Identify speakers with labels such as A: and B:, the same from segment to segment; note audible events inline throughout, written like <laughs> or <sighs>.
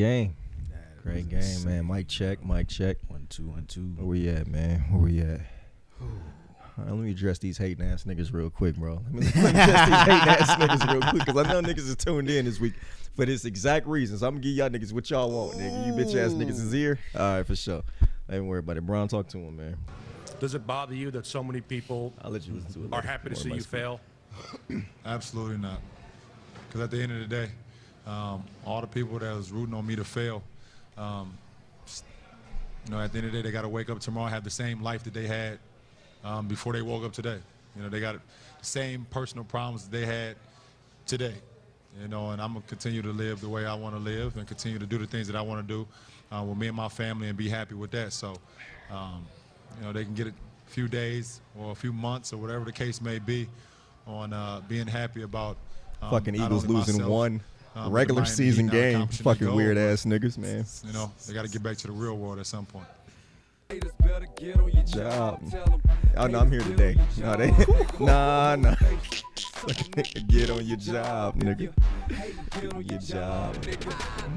A: game. Great game, man. Mic check, mic check.
B: One, two, one, two.
A: Where we at, man? Where we at? All right, let me address these hating ass niggas real quick, bro. Let me, <laughs> let me address these hating ass <laughs> niggas real quick, because I know niggas is tuned in this week for this exact reason. So I'm gonna give y'all niggas what y'all want, nigga. You bitch ass niggas is here. All right, for sure. Ain't worry about it. Brown, talk to him, man.
C: Does it bother you that so many people
A: I'll let you listen to it.
C: are happy to see you fail?
D: Absolutely not. Because at the end of the day, um, all the people that was rooting on me to fail, um, you know, at the end of the day, they got to wake up tomorrow and have the same life that they had um, before they woke up today. You know, they got the same personal problems that they had today. You know, and I'm gonna continue to live the way I want to live and continue to do the things that I want to do uh, with me and my family and be happy with that. So, um, you know, they can get a few days or a few months or whatever the case may be on uh, being happy about um,
A: Fucking Eagles losing
D: myself,
A: one
D: um,
A: regular
D: Miami
A: season
D: Heat
A: game. Fucking
D: their
A: weird
D: but,
A: ass niggas, man.
D: You know, they got to get back to the real world at some point.
A: Job. Oh no, I'm here today. No, they, <laughs> nah, nah. <laughs> Get on your job, nigga. Get on your job.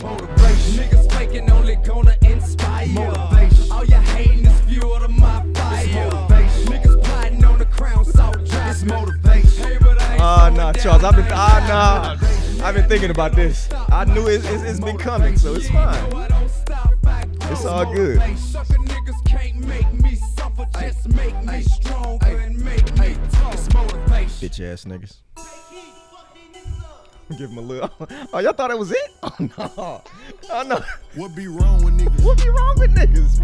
E: Motivation. Niggas faking only gonna inspire. Motivation. All you hating is fuel to my fire. Motivation. Niggas plotting on the crown, salt drop. It's motivation. Hey,
A: ah, nah, Charles, I've been, ah, nah. I've been thinking about this. I knew it, it's, it's been coming, so it's fine.
E: I don't stop, I go.
A: It's all good.
E: Sucker niggas can't make me suffer, just make me stronger and make me tough. It's motivation.
A: Bitch ass niggas. Give him a little. Oh, y'all thought it was it? <laughs> Oh no. Oh no.
F: What be wrong with niggas?
A: What be wrong with niggas,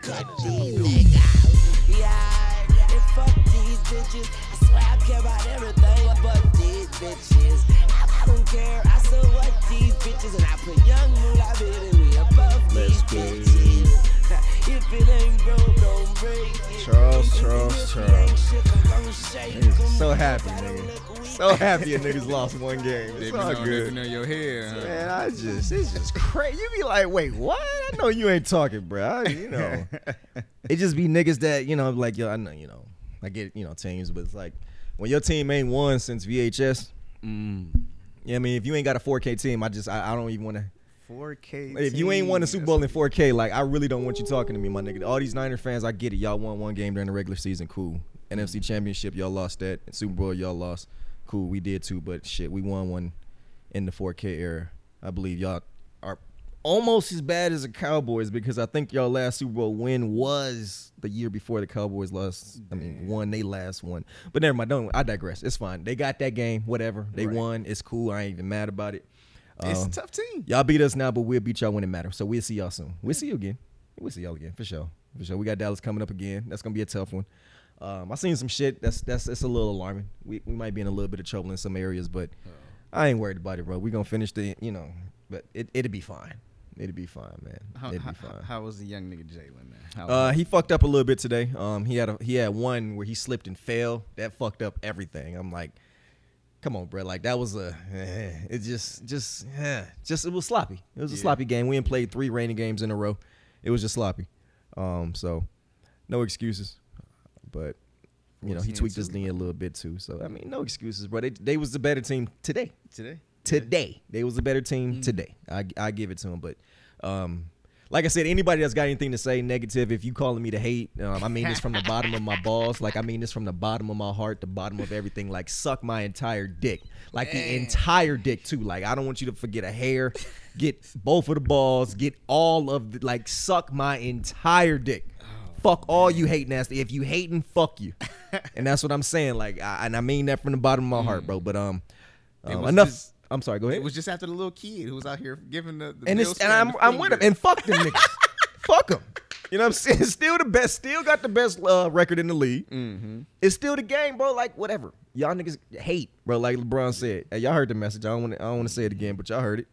F: the
G: So <laughs>
A: happy a niggas lost one game.
B: They
A: It's all
B: on
A: good.
B: good. your hair, huh?
A: Man, I just, it's just crazy. You be like, wait, what? I know you ain't talking, bro. I, you know, <laughs> it just be niggas that, you know, like, yo, I know, you know, I get, you know, teams, but it's like, when your team ain't won since VHS,
B: Mm.
A: yeah, I mean, if you ain't got a 4K team, I just, I, I don't even want to.
B: 4K.
A: If you ain't won a Super Bowl in 4K, like, I really don't want you talking to me, my nigga. All these Niner fans, I get it. Y'all won one game during the regular season, cool. NFC Championship, y'all lost that. Super Bowl, y'all lost. Cool, we did too, but shit, we won one in the 4K era. I believe y'all are almost as bad as the Cowboys because I think y'all last Super Bowl win was the year before the Cowboys lost. I mean, won they last one. But never mind. Don't I digress? It's fine. They got that game. Whatever. They
B: Right.
A: won. It's cool. I ain't even mad about it.
B: It's
A: Um,
B: a tough team.
A: Y'all beat us now, but we'll beat y'all when it matters. So we'll see y'all soon. We'll see you again. We'll see y'all again for sure. For sure. We got Dallas coming up again. That's gonna be a tough one. Um, I seen some shit. That's that's it's a little alarming. We we might be in a little bit of trouble in some areas, but I ain't worried about it, bro. We gonna finish the you know, but it it'll be fine. It'll be fine, man.
B: How,
A: it'll
B: how,
A: be fine.
B: how was the young nigga Jalen, man? How
A: Uh, he fucked up a little bit today. Um, he had a he had one where he slipped and fell. That fucked up everything. I'm like, come on, bro. Like that was a, eh, it just just eh, just it was sloppy. It was a
B: Yeah.
A: sloppy game. We ain't played three rainy games in a row. It was just sloppy. Um, so no excuses. But you know he tweaked his knee a little bit too. So I mean, no excuses, bro. They they was the better team today
B: today?
A: today. They was a better team
B: Mm.
A: today. I I give it to them, but um, like I said, anybody that's got anything to say negative, if you calling me to hate, um, I mean this from the bottom of my <laughs> balls. Like I mean this from the bottom of my heart, the bottom of everything. Like suck my entire dick, like the entire dick too. Like I don't want you to forget a hair. Get both of the balls. Get all of the like suck my entire dick. Fuck all you hate nasty. If you hating, fuck you. <laughs> and that's what I'm saying. Like, I, and I mean that from the bottom of my heart, bro. But um, um, enough.
B: just-
A: I'm sorry. Go ahead.
B: It was just after the little kid who was out here giving the, the
A: and it's and I'm I'm with him. And fuck them <laughs> niggas. fuck them. You know what I'm saying? <laughs> Still the best. Still got the best uh, record in the league.
B: Mm-hmm.
A: It's still the game, bro. Like whatever. Y'all niggas hate, bro. Like LeBron said. Hey, y'all heard the message. I don't want to. I don't want to say it again, but y'all heard it.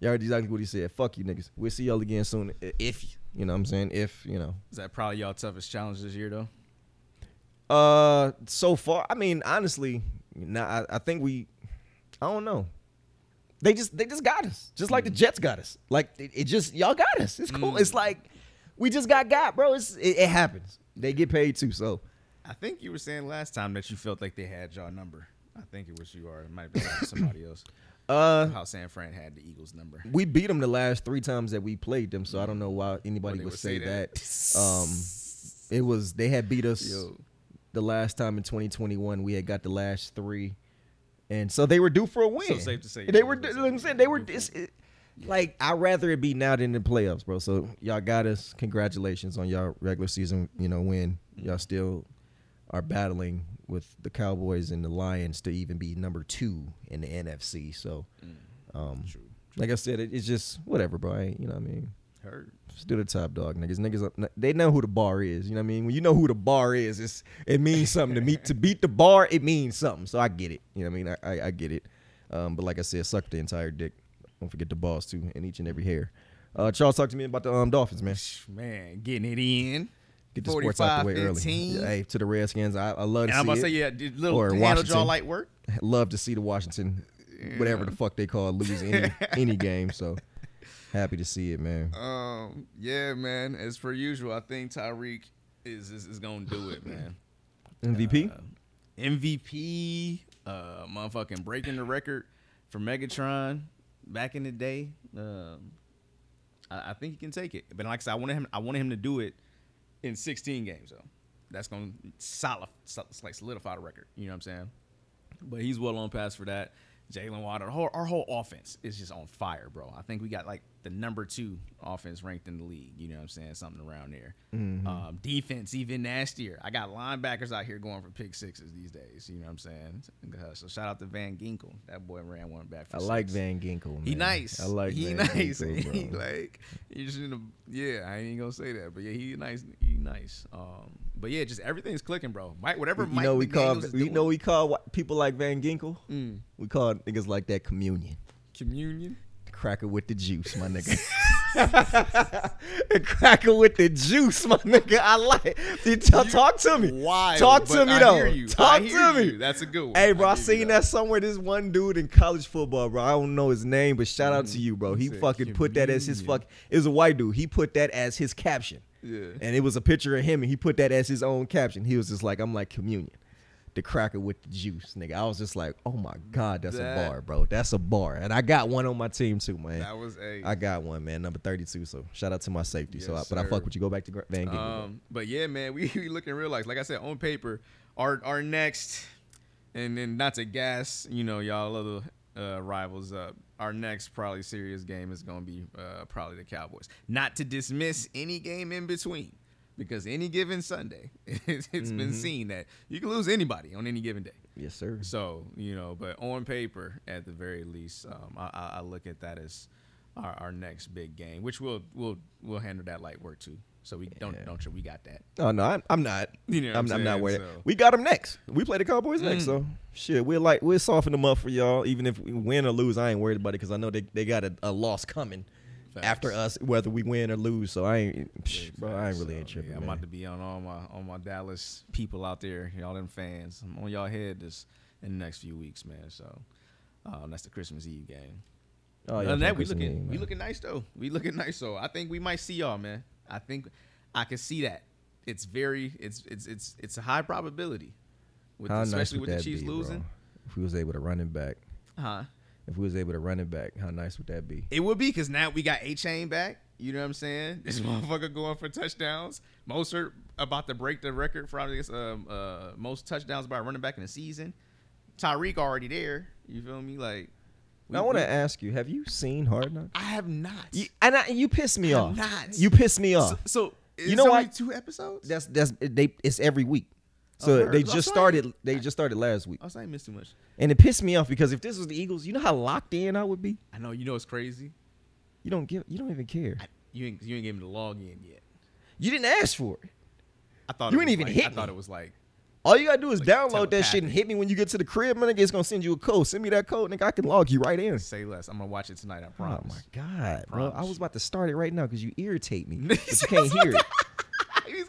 A: Y'all heard exactly what he said. Fuck you niggas. We'll see y'all again soon. If you know what I'm saying. If you know.
B: Is that probably y'all toughest challenge this year though?
A: Uh, so far, I mean, honestly, nah, I, I think we, I don't know. They just they just got us, just like the Jets got us. Like it, it just y'all got us. It's cool. It's like we just got got, bro. It's it, it happens. They get paid too, so
B: I think you were saying last time that you felt like they had y'all number. I think it was you or it might be somebody <coughs> else.
A: Uh,
B: How San Fran had the Eagles number.
A: we beat them the last three times that we played them. So I don't know why anybody would
B: would
A: say
B: say
A: that.
B: that.
A: um, it was they had beat us
B: Yo.
A: the last time in 2021. We had got the last three, and so they were due for a win.
B: So safe to say
A: they were. Like I'm saying they were. It's, it, like I'd rather it be now than in the playoffs, bro. So y'all got us. Congratulations on y'all regular season. You know win. Y'all still are battling with the Cowboys and the Lions to even be number two in the NFC. So, um, like I said, it, it's just whatever, bro. I you know what I mean?
B: Heard.
A: Still the top dog, niggas. Niggas, they know who the bar is. You know what I mean? When you know who the bar is, it's it means something to me. To beat the bar, it means something. So I get it. You know what I mean? I, I, I get it. Um, but like I said, suck the entire dick. Don't forget the balls too, and each and every hair. Uh, Charles, talk to me about the um, Dolphins, man.
B: Man, getting it in.
A: Get the sports out the way early.
B: 45-15.
A: Yeah, hey, to the Redskins, I, I love to
B: And I'm
A: see
B: about to say, yeah, little
A: Or
B: handle jaw light work. <laughs>
A: Love to see the Washington, whatever the fuck they call it, lose any <laughs> any game. So happy to see it, man.
B: Um, yeah, man. As per usual, I think Tyreek is is, is gonna do it, man.
A: MVP.
B: Uh, MVP, uh, motherfucking breaking the record for Megatron back in the day. Um, I, I think he can take it, but like I said, I wanted him. I wanted him to do it in 16 games, though. That's gonna solid, sol- like solidify the record. You know what I'm saying? But he's well on pass for that. Jaylen Waddle, our whole, our whole offense is just on fire, bro. I think we got like the number two offense ranked in the league. You know what I'm saying? Something around there. Um, defense even nastier. I got linebackers out here going for pick sixes these days. You know what I'm saying? So shout out to Van Ginkel. That boy ran one back. For
A: I like. Van Ginkel. Man.
B: He nice.
A: I like
B: he
A: Van
B: nice. <laughs>
A: Ginkel,
B: He like he just yeah. I ain't gonna say that, but yeah, he nice. He nice. Um, but yeah, just everything's clicking, bro. Mike, whatever.
A: You
B: Mike
A: know we call you
B: doing,
A: know we call people like Van Ginkel.
B: Mm.
A: We call niggas like that communion.
B: communion.
A: Cracker with the juice, my nigga. <laughs> Cracker with the juice, my nigga. I like. it. Talk, talk to me.
B: Why?
A: talk to me
B: I
A: though.
B: you.
A: Talk
B: I
A: to me.
B: you. That's a good one.
A: Hey, bro, I,
B: you
A: seen that somewhere. This one dude in college football, bro. I don't know his name, but shout out to you, bro. He fucking put that as his fuck. It was a white dude. He put that as his caption.
B: Yeah.
A: And it was a picture of him, and he put that as his own caption. He was just like, "I'm like communion." The cracker with the juice, nigga. I was just like, "Oh my god, that's
B: That-
A: a bar, bro. That's a bar." And I got one on my team too, man.
B: That was a.
A: I got one, man. Number 32. So shout out to my safety. so, I, but I fuck with you. Go back to Van Ginkel.
B: Um, but yeah, man, we, <laughs> we looking real like like I said on paper, our our next, and then not to gas, you know, y'all other uh, rivals up. Our next probably serious game is gonna be uh, probably the Cowboys. Not to dismiss any game in between, because any given Sunday, <laughs> it's, it's been seen that you can lose anybody on any given day.
A: yes, sir.
B: So you know, but on paper, at the very least, um, I, I, I look at that as our, our next big game, which we'll we'll we'll handle that light work too. So we don't don't you we got that.
A: Oh no, I'm, I'm not.
B: You know what
A: I'm,
B: I'm
A: I'm not worried.
B: So-
A: We got them next. We play the Cowboys next,
B: Mm.
A: so shit. We're like we'll soften them up for y'all. Even if we win or lose, I ain't worried about it because I know they, they got a, a loss coming
B: Facts.
A: after us, whether we win or lose. So I ain't, psh, bro. I ain't really ain't
B: So,
A: tripping.
B: yeah, I'm about to be on all my on my Dallas people out there, y'all them fans. I'm on y'all head this in the next few weeks, man. So um, that's the Christmas Eve game.
A: oh,
B: Other
A: yeah,
B: than that, we
A: Christmas
B: looking
A: Eve,
B: we looking nice though. We looking nice. So I think we might see y'all, man. I think I can see that. It's very it's it's it's it's a high probability, with
A: How nice
B: especially
A: would
B: with the
A: that
B: Chiefs
A: be, bro? If we was able to run it back,
B: Huh?
A: if we was able to run it back, how nice would that be?
B: It would be because now we got Achane back. You know what I'm saying? This <laughs> motherfucker going for touchdowns. Mostert about to break the record for I guess, um, uh, most touchdowns by running back in the season. Tyreek already there. You feel me? Like, we-
A: I want to ask you: Have you seen Hard Knocks?
B: I have not.
A: You, and I, you piss me
B: I'm
A: off.
B: not.
A: You piss me off.
B: so, so
A: You know what?
B: Two episodes.
A: That's that's they. It's every week. So
B: Oh,
A: they just started. They just started last week,
B: I was I missed too much.
A: and it pissed me off because if this was the Eagles, you know how locked in I would be.
B: I know. You know it's crazy.
A: You don't give. You don't even care.
B: I, you ain't you ain't gave me the login yet.
A: You didn't ask for it.
B: I thought
A: You
B: it was
A: even
B: like,
A: hit
B: I thought it was like
A: All you gotta do is
B: Like
A: download that shit and hit me when you get to the crib, man. It's gonna send you a code. Send me that code, nigga. I can log you right in.
B: say less. I'm gonna watch it tonight. I
A: Oh
B: promise.
A: my god, bro! I was about to start it right now because you irritate me, <laughs> but you can't hear it. <laughs>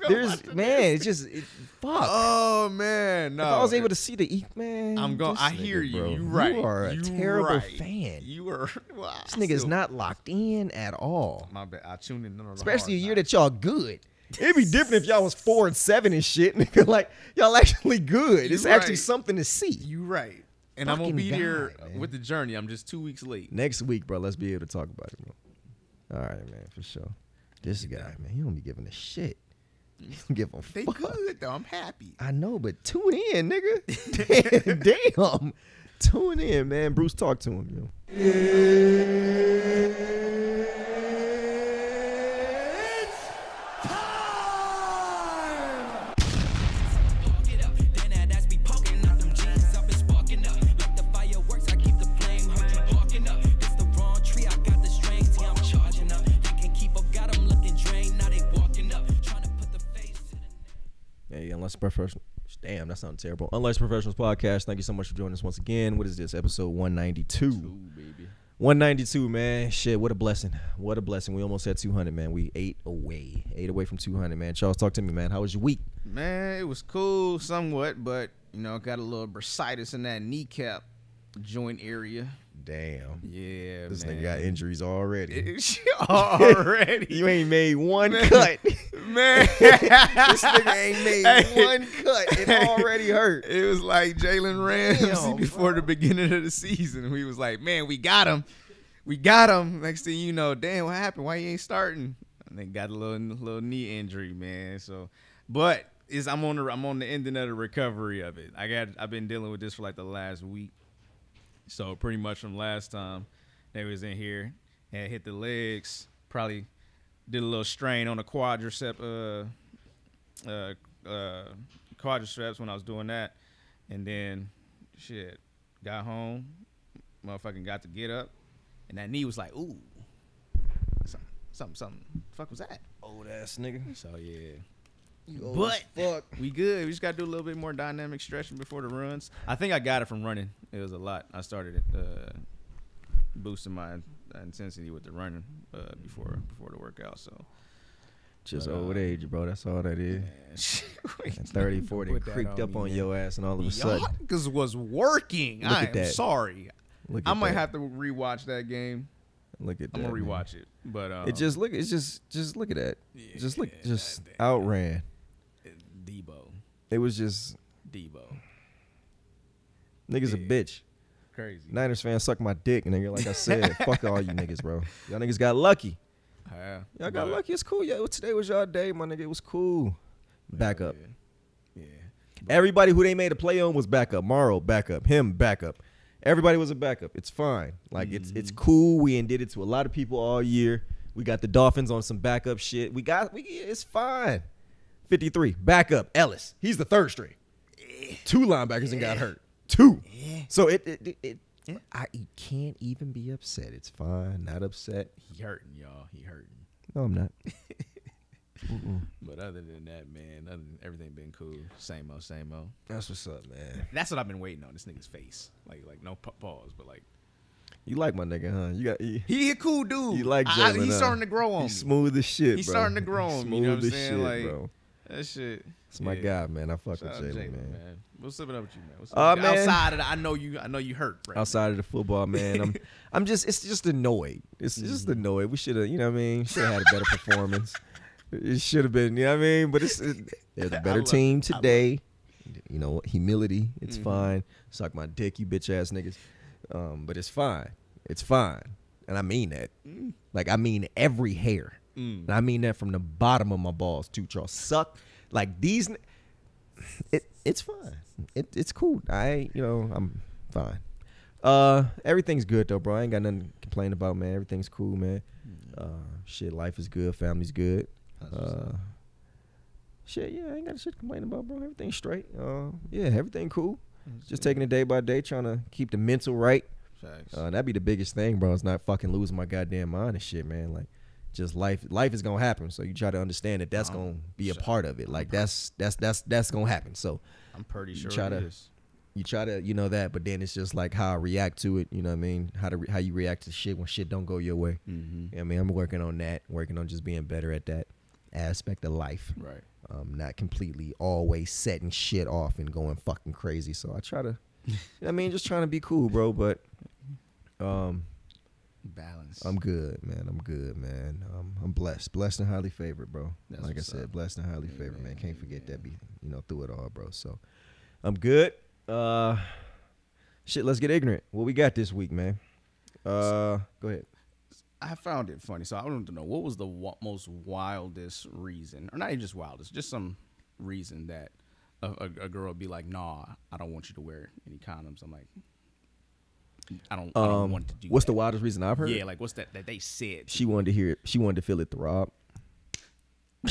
A: There's man, it's just it, fuck.
B: Oh man, no.
A: if I was able to see the e man,
B: I'm going. I
A: nigga,
B: hear you.
A: bro.
B: You right.
A: You are a
B: You
A: terrible
B: right.
A: fan.
B: You are. <laughs> Well,
A: This nigga's not locked in at all.
B: My bad. I tuned in. None of the
A: Especially a year that y'all good. It'd be different if y'all was four and seven and shit, <laughs> nigga. Like y'all actually good. It's
B: You
A: actually
B: right.
A: something to see.
B: You right. And I'm gonna
A: Fucking
B: be there
A: God, man.
B: with the journey. I'm just two weeks late.
A: Next week, bro, let's be able to talk about it, bro. All right, man, for sure. This guy, man, he don't be giving a shit. Mm. He don't give a
B: They
A: fuck.
B: good though. I'm happy.
A: I know, but tune in, nigga. Damn. <laughs> <laughs> damn, Tune in, man. Bruce, talk to him, yo. Hey, Professional. Damn, that sounds terrible. Unless Professionals podcast. Thank you so much for joining us once again. What is this? Episode 192.
B: baby.
A: 192, man. Shit, what a blessing. What a blessing. We almost had 200, man. We ate away. Eight away from 200, man. Charles, talk to me, man. How was your week?
B: Man, it was cool somewhat, but you know, got a little bursitis in that kneecap joint area.
A: Damn.
B: Yeah, man.
A: This
B: man.
A: nigga got injuries already. <laughs>
B: already. <laughs>
A: you ain't made one cut.
B: man. <laughs>
A: this nigga ain't made
B: Hey.
A: one cut. It already hurt.
B: It was like Jalen Ramsey
A: Damn,
B: before
A: bro.
B: the beginning of the season. We was like, man, we got him. We got him. Next thing you know, damn, what happened? Why he ain't starting? And they got a little little knee injury, man. So, but is I'm on the I'm on the ending of the recovery of it. I got I've been dealing with this for like the last week. So pretty much from last time they was in here, had hit the legs, probably did a little strain on the quadricep uh uh uh quadriceps when I was doing that. And then shit, got home, motherfucking got to get up, and that knee was like, ooh. Something, something, something. Fuck was that?
A: Old ass nigga.
B: So yeah.
A: Old
B: But
A: fuck.
B: we good. We just gotta do a little bit more dynamic stretching before the runs. I think I got it from running. It was a lot. I started uh, boosting my intensity with the running uh, before before the workout. So
A: Just
B: But, uh,
A: old age, bro. That's all that is.
B: man, <laughs>
A: 30, 40
B: Put that
A: creaked up
B: me,
A: on
B: man.
A: your ass, and all of a sudden,
B: Y'all was working.
A: Look
B: I
A: at
B: am
A: that.
B: sorry.
A: look at
B: I might
A: that.
B: have to rewatch that game.
A: look at
B: I'm
A: that.
B: gonna
A: man.
B: rewatch it. But um,
A: It just look. It's just just look at that. just look.
B: Yeah,
A: Just
B: damn.
A: outran. It was just
B: Deebo,
A: niggas a bitch.
B: crazy.
A: Niners fans suck my dick, and nigga. Like I <laughs> said, fuck all you niggas, bro. Y'all niggas got lucky.
B: Yeah,
A: Y'all got lucky. It's cool. Yeah, today was y'all day, my nigga. It was cool. Back up.
B: Yeah. yeah.
A: Everybody who they made a play on was backup. Morrow backup. Him backup. Everybody was a backup. It's fine. Like it's it's
B: Mm-hmm.
A: cool. We did it to a lot of people all year. We got the Dolphins on some backup shit. We got we it's fine. 53 backup Ellis. He's the third string. Eh. Two linebackers and got hurt. Two. So it it, it, it I you can't even be upset. It's fine. Not upset.
B: He hurting, y'all. He hurting.
A: No, I'm not. <laughs>
B: But other than that, man, other than everything been cool. Same old, same old.
A: That's what's up, man.
B: That's what I've been waiting on. This nigga's face, like, like no pa- pause, but like
A: You like my nigga, huh? You got you,
B: he a cool dude.
A: you like
B: I- I-
A: Jalen.
B: he's
A: huh?
B: starting to grow on me.
A: He's smooth as shit,
B: He's
A: bro.
B: starting to grow on me, you know
A: Smooth
B: what I'm
A: as
B: saying?
A: shit,
B: Like,
A: bro.
B: That shit.
A: It's my
B: yeah.
A: guy, man. I fuck
B: Shout
A: with Jalen, man.
B: man. What's up with you, man? What's
A: Uh,
B: up with
A: man.
B: Outside of that, I know you. I know you hurt. Right
A: Outside of the football, man, I'm <laughs> I'm just it's just annoyed. It's
B: Mm-hmm.
A: just annoyed. We should have, you know what I mean? Should have had a better <laughs> performance. It should have been, you know what I mean? But it's it, they're the <laughs> better team
B: it.
A: Today. You know, humility. It's
B: Mhm.
A: fine. Suck my dick, you bitch ass niggas. Um, but it's fine. It's fine. and I mean that. Like I mean every hair, and I mean that from the bottom of my balls too. Charles suck like these. It it's fine. It it's cool. I you know I'm fine. Uh, everything's good though, bro. I ain't got nothing to complain about, man. Everything's cool, man. Uh, shit, life is good. Family's good. Uh, shit, yeah, I ain't got shit to complain about, bro. Everything's straight. Uh, yeah, everything cool. Just taking it day by day, trying to keep the mental right. Uh, that'd be the biggest thing, bro. It's not fucking losing my goddamn mind and shit, man. Like, just life. Life is gonna happen. So you try to understand that that's gonna be a part of it. Like that's that's that's that's gonna happen. So
B: I'm pretty sure
A: try
B: it
A: to-
B: is.
A: you try to you know that, but then it's just like how I react to it. You know what I mean? How to re- how you react to shit when shit don't go your way.
B: Mm-hmm.
A: I mean, I'm working on that. Working on just being better at that aspect of life.
B: Right.
A: Um, not completely always setting shit off and going fucking crazy. So I try to. I mean, just trying to be cool, bro. But um,
B: Balance.
A: I'm good, man. I'm good, man. Um, I'm blessed, blessed and highly favored, bro.
B: That's
A: like I said,
B: up.
A: blessed and highly favored, man. Can't forget that. Be you know through it all, bro. So I'm good. Uh, shit. Let's get ignorant. What we got this week, man? Uh, go ahead.
B: I found it funny, so I wanted to know what was the most wildest reason, or not even just wildest, just some reason that a, a, a girl would be like, "Nah, I don't want you to wear any condoms." I'm like, I don't, I don't
A: Um,
B: want to do.
A: what's the wildest reason I've heard?
B: Yeah, like what's that that they said?
A: She wanted to hear it. She wanted to feel it throb. <laughs>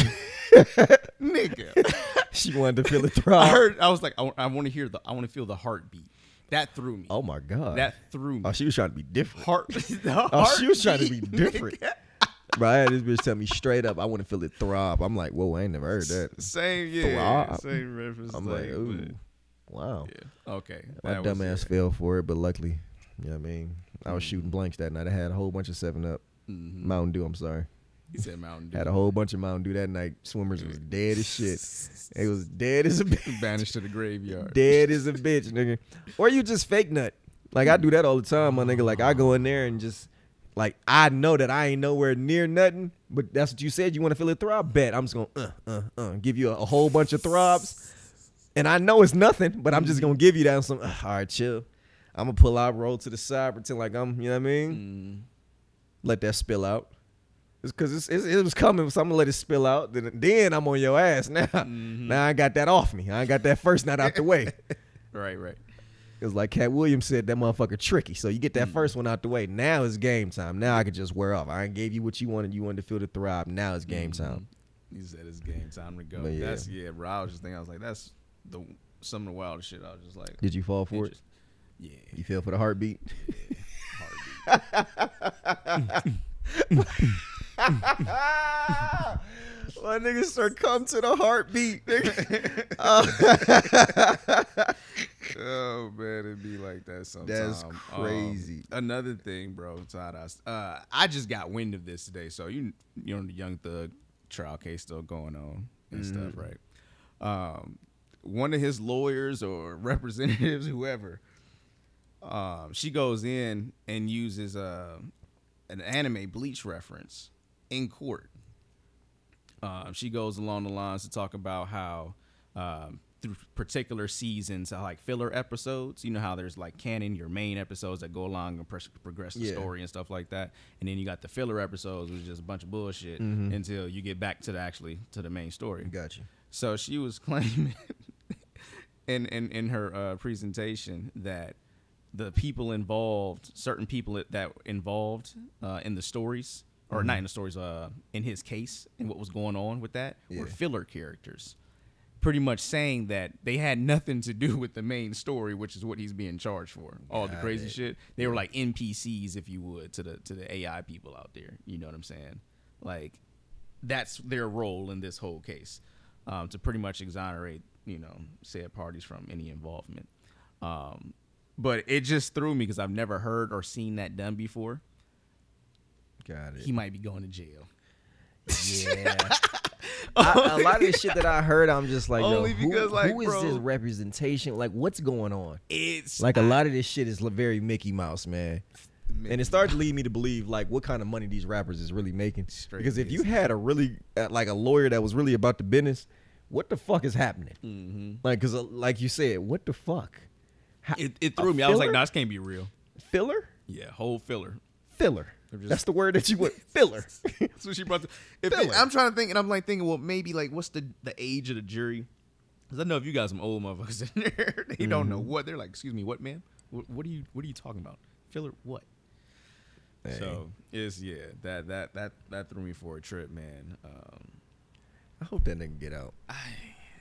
B: nigga. <laughs>
A: She wanted to feel it <laughs>
B: I
A: throb.
B: heard. I was like, I, want to hear the. I want to feel the heartbeat. That threw me.
A: Oh my god.
B: that threw me.
A: oh, she was trying to be different.
B: heart. the
A: Oh, she was trying to be different. Bro, I had this bitch tell me straight up, I want to feel it throb. I'm like, whoa, I ain't never heard that.
B: Same, yeah,
A: Throb.
B: same reference.
A: I'm like,
B: thing,
A: ooh, wow.
B: yeah. Okay.
A: My
B: that
A: dumb
B: was
A: ass
B: it.
A: fell for it, but luckily, you know what I mean? I was shooting blanks that night. I had a whole bunch of 7 Up.
B: Mhm.
A: Mountain Dew, I'm sorry.
B: He said Mountain Dew.
A: Had a whole bunch of Mountain Dew that night. Swimmers was dead as shit. It was dead as a <laughs> bitch.
B: banished to the graveyard.
A: dead as a bitch, nigga. Or you just fake nut. Like I do that all the time, my nigga. Like I go in there and just like I know that I ain't nowhere near nothing, but that's what you said. You want to feel it throb? Bet I'm just gonna uh uh uh give you a, a whole bunch of throbs, and I know it's nothing, but I'm just gonna give you that. Some uh, all right, chill. I'm gonna pull out, roll to the side, pretend like I'm, you know what I mean? Mm-hmm. Let that spill out. It's cause it's, it's, it was coming, so I'm gonna let it spill out. Then, then I'm on your ass now. Mm-hmm. Now I got that off me. I ain't got that first night out the way. <laughs>
B: Right, right.
A: It was like Katt Williams said, that motherfucker tricky. So you get that mm. first one out the way. Now it's game time. Now I can just wear off. I ain't gave you what you wanted. You wanted to feel the throb. Now it's game mm-hmm. time.
B: He said it's game time to go.
A: But yeah.
B: That's yeah, bro. I was just thinking, I was like, that's the some of the wildest shit. I was just like,
A: Did you fall for it?
B: interest- Yeah.
A: You feel for the heartbeat? <laughs> My niggas start come to the heartbeat. nigga. <laughs>
B: Oh man, it'd be like that sometimes.
A: That's crazy.
B: another thing, bro, Todd, I, uh, I just got wind of this today. So you, you know, the Young Thug trial case still going on and stuff,
A: Mm-hmm.
B: right? Um, one of his lawyers or <laughs> representatives, whoever, um, she goes in and uses uh, an anime Bleach reference in court. Um, she goes along the lines to talk about how um, through particular seasons, uh, like filler episodes, you know how there's like canon, your main episodes that go along and pres- progress the
A: Yeah.
B: story and stuff like that, and then you got the filler episodes, which is just a bunch of bullshit
A: Mm-hmm.
B: until you get back to the actually to the main story.
A: Gotcha.
B: So she was <laughs> claiming in in in her uh, presentation that the people involved, certain people that involved uh, in the stories, or
A: Mm-hmm.
B: not in the stories, uh, in his case and what was going on with that, were filler characters. Pretty much saying that they had nothing to do with the main story, which is what he's being charged for. All the crazy
A: it.
B: shit. They were like NPCs, if you would, to the to the AI people out there. You know what I'm saying? Like that's their role in this whole case um, to pretty much exonerate you know said parties from any involvement um, but it just threw me because i've never heard or seen that done before
A: Got it.
B: he might be going to jail
A: Yeah. <laughs> I, a lot of the shit that I heard, I'm just like, yo,
B: Only
A: who,
B: because, like,
A: who is
B: bro-
A: this representation? Like, what's going on?
B: it's
A: Like, a lot of this shit is very Mickey Mouse, man. and it started to lead me to believe, like, what kind of money these rappers is really making.
B: Straight
A: because if you had a really, uh, like, a lawyer that was really about the business, what the fuck is happening?
B: Mm-hmm.
A: Like, because, uh, like you said, what the fuck?
B: It, it threw me i was like
A: filler?
B: nah, this can't be real
A: Filler?
B: yeah whole filler
A: Filler.
B: just-
A: That's the word that you want. <laughs> Filler.
B: That's what she brought. To, if
A: Filler.
B: it- I'm trying to think, and I'm like thinking, well, maybe like what's the the age of the jury? Because I know if you got some old motherfuckers <laughs> in there, they don't
A: Mm-hmm.
B: know what they're like. Excuse me, what man? What, what are you What are you talking about? Filler what? So it's yeah that that that that threw me for a trip, man. Um,
A: I hope that nigga get out.
B: I,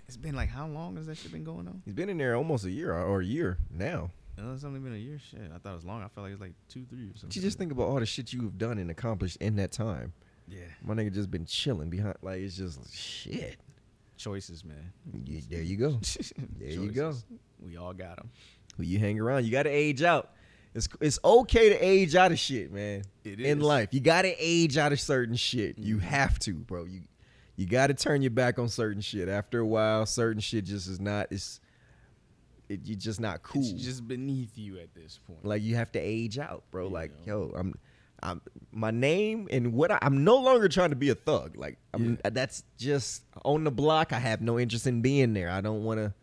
B: it's been like how long has that shit been going on?
A: He's been in there almost a year or a year now.
B: Uh, It's only been a year. Shit, I thought it was long. I felt like it was like two, three or something.
A: But you just think about all the shit you've done and accomplished in that time.
B: yeah,
A: My nigga just been chilling behind. Like it's just shit.
B: choices, man.
A: There you go. <laughs> There you go.
B: We all got them.
A: Who you hang around, you got to age out. It's it's okay to age out of shit, man.
B: It
A: in life. You got to age out of certain shit. You have to, bro. You you got to turn your back on certain shit. After a while, certain shit just is not. It's it, you're just not cool.
B: It's just beneath you at this point.
A: Like you have to age out, bro. Like,
B: Yeah.
A: yo, I'm I'm my name and what I, I'm no longer trying to be a thug. Like I'm that's just on the block. I have no interest in being there. I don't want to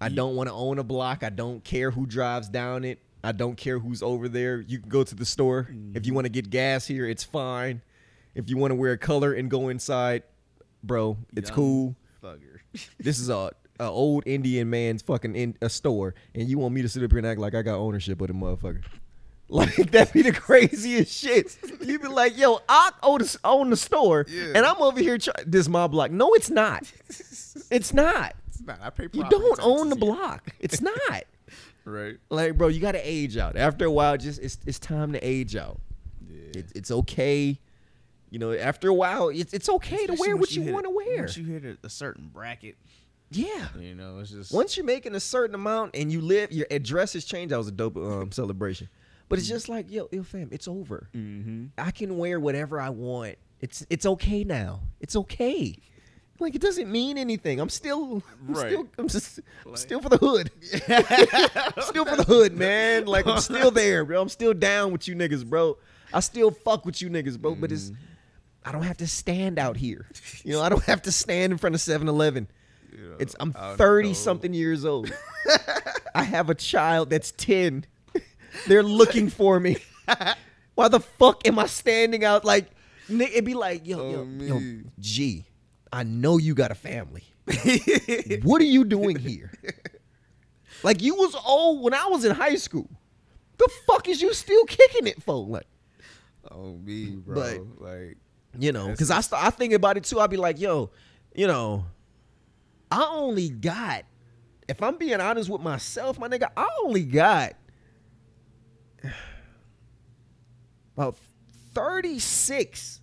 A: I don't want to own a block. I don't care who drives down it. I don't care who's over there. You can go to the store. If you mm-hmm. want to get gas here, it's fine. If you want to wear a color and go inside, bro, it's
B: Young
A: cool.
B: Thugger. <laughs>
A: This is a, a old Indian man's fucking in a store, and you want me to sit up here and act like I got ownership of the motherfucker. <laughs> Like that be the craziest shit. You be like, yo, I own the, own the store,
B: Yeah.
A: and I'm over here. Try- this my block. No, it's not. <laughs> It's not.
B: It's not. I pay
A: You don't own the block. It's not.
B: Right.
A: like, bro, you got to age out. After a while, just it's it's time to age out.
B: Yeah.
A: It, it's okay. You know, after a while, it's it's okay to wear what you,
B: hit
A: want to wear.
B: Once you hit a, a certain bracket,
A: yeah.
B: you know, it's just
A: Once you're making a certain amount and you live, your address has changed. That was a dope um, celebration. But it's just like, yo, yo, fam, it's over.
B: Mm-hmm.
A: I can wear whatever I want. It's it's okay now. It's okay. Like it doesn't mean anything. I'm still, I'm
B: Right.
A: still, I'm just, I'm still for the hood. <laughs> still for the hood, man. Like I'm still there, bro. I'm still down with you niggas, bro. I still fuck with you niggas, bro. But it's, I don't have to stand out here. You know, I don't have to stand in front of 7-Eleven. It's I'm 30
B: know.
A: something years old. <laughs> I have a child that's 10. <laughs> They're looking for me. <laughs> Why the fuck am I standing out like it'd be like, yo, yo,
B: Oh,
A: yo,
B: me.
A: G, I know you got a family. what are you doing here? Like you was old when I was in high school. The fuck is you still kicking it for? Like,
B: oh me, bro.
A: But-
B: like
A: you know, because I st- I think about it too. I'd be like, yo, you know, I only got, if I'm being honest with myself, my nigga, I only got <sighs> about 36.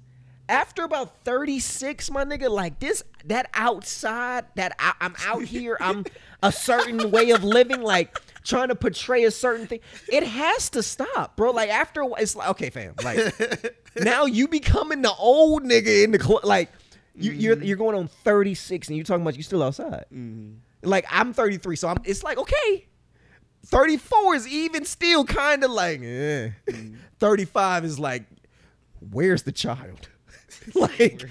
A: After about 36, my nigga, like this, that outside, that I, I'm out here, I'm <laughs> a certain way of living, like trying to portray a certain thing. It has to stop, bro. Like after it's like, okay, fam, like <laughs> now you becoming the old nigga in the club. Like you, you're you're going on 36 and you're talking about you still outside. Like I'm 33, so I'm. It's like okay, 34 is even still kind of like. Eh. 35 is like, where's the child? <laughs> like,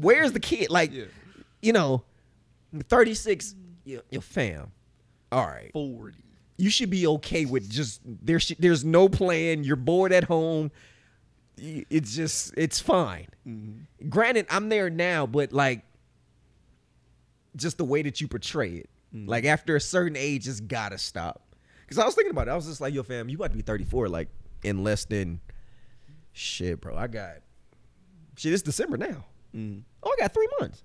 A: where's the, kid? Like,
B: Yeah.
A: you know, 36. Your, your fam. All right
B: forty.
A: You should be okay with just there. Sh- there's no plan. You're bored at home. It's just it's fine. Mm-hmm. Granted, I'm there now, but like, just the way that you portray it, mm-hmm. like after a certain age, it's gotta stop. Because I was thinking about it. I was just like, yo, fam, you about to be 34 like in less than shit, bro. I got shit. It's December now. Mm-hmm. Oh, I got three months.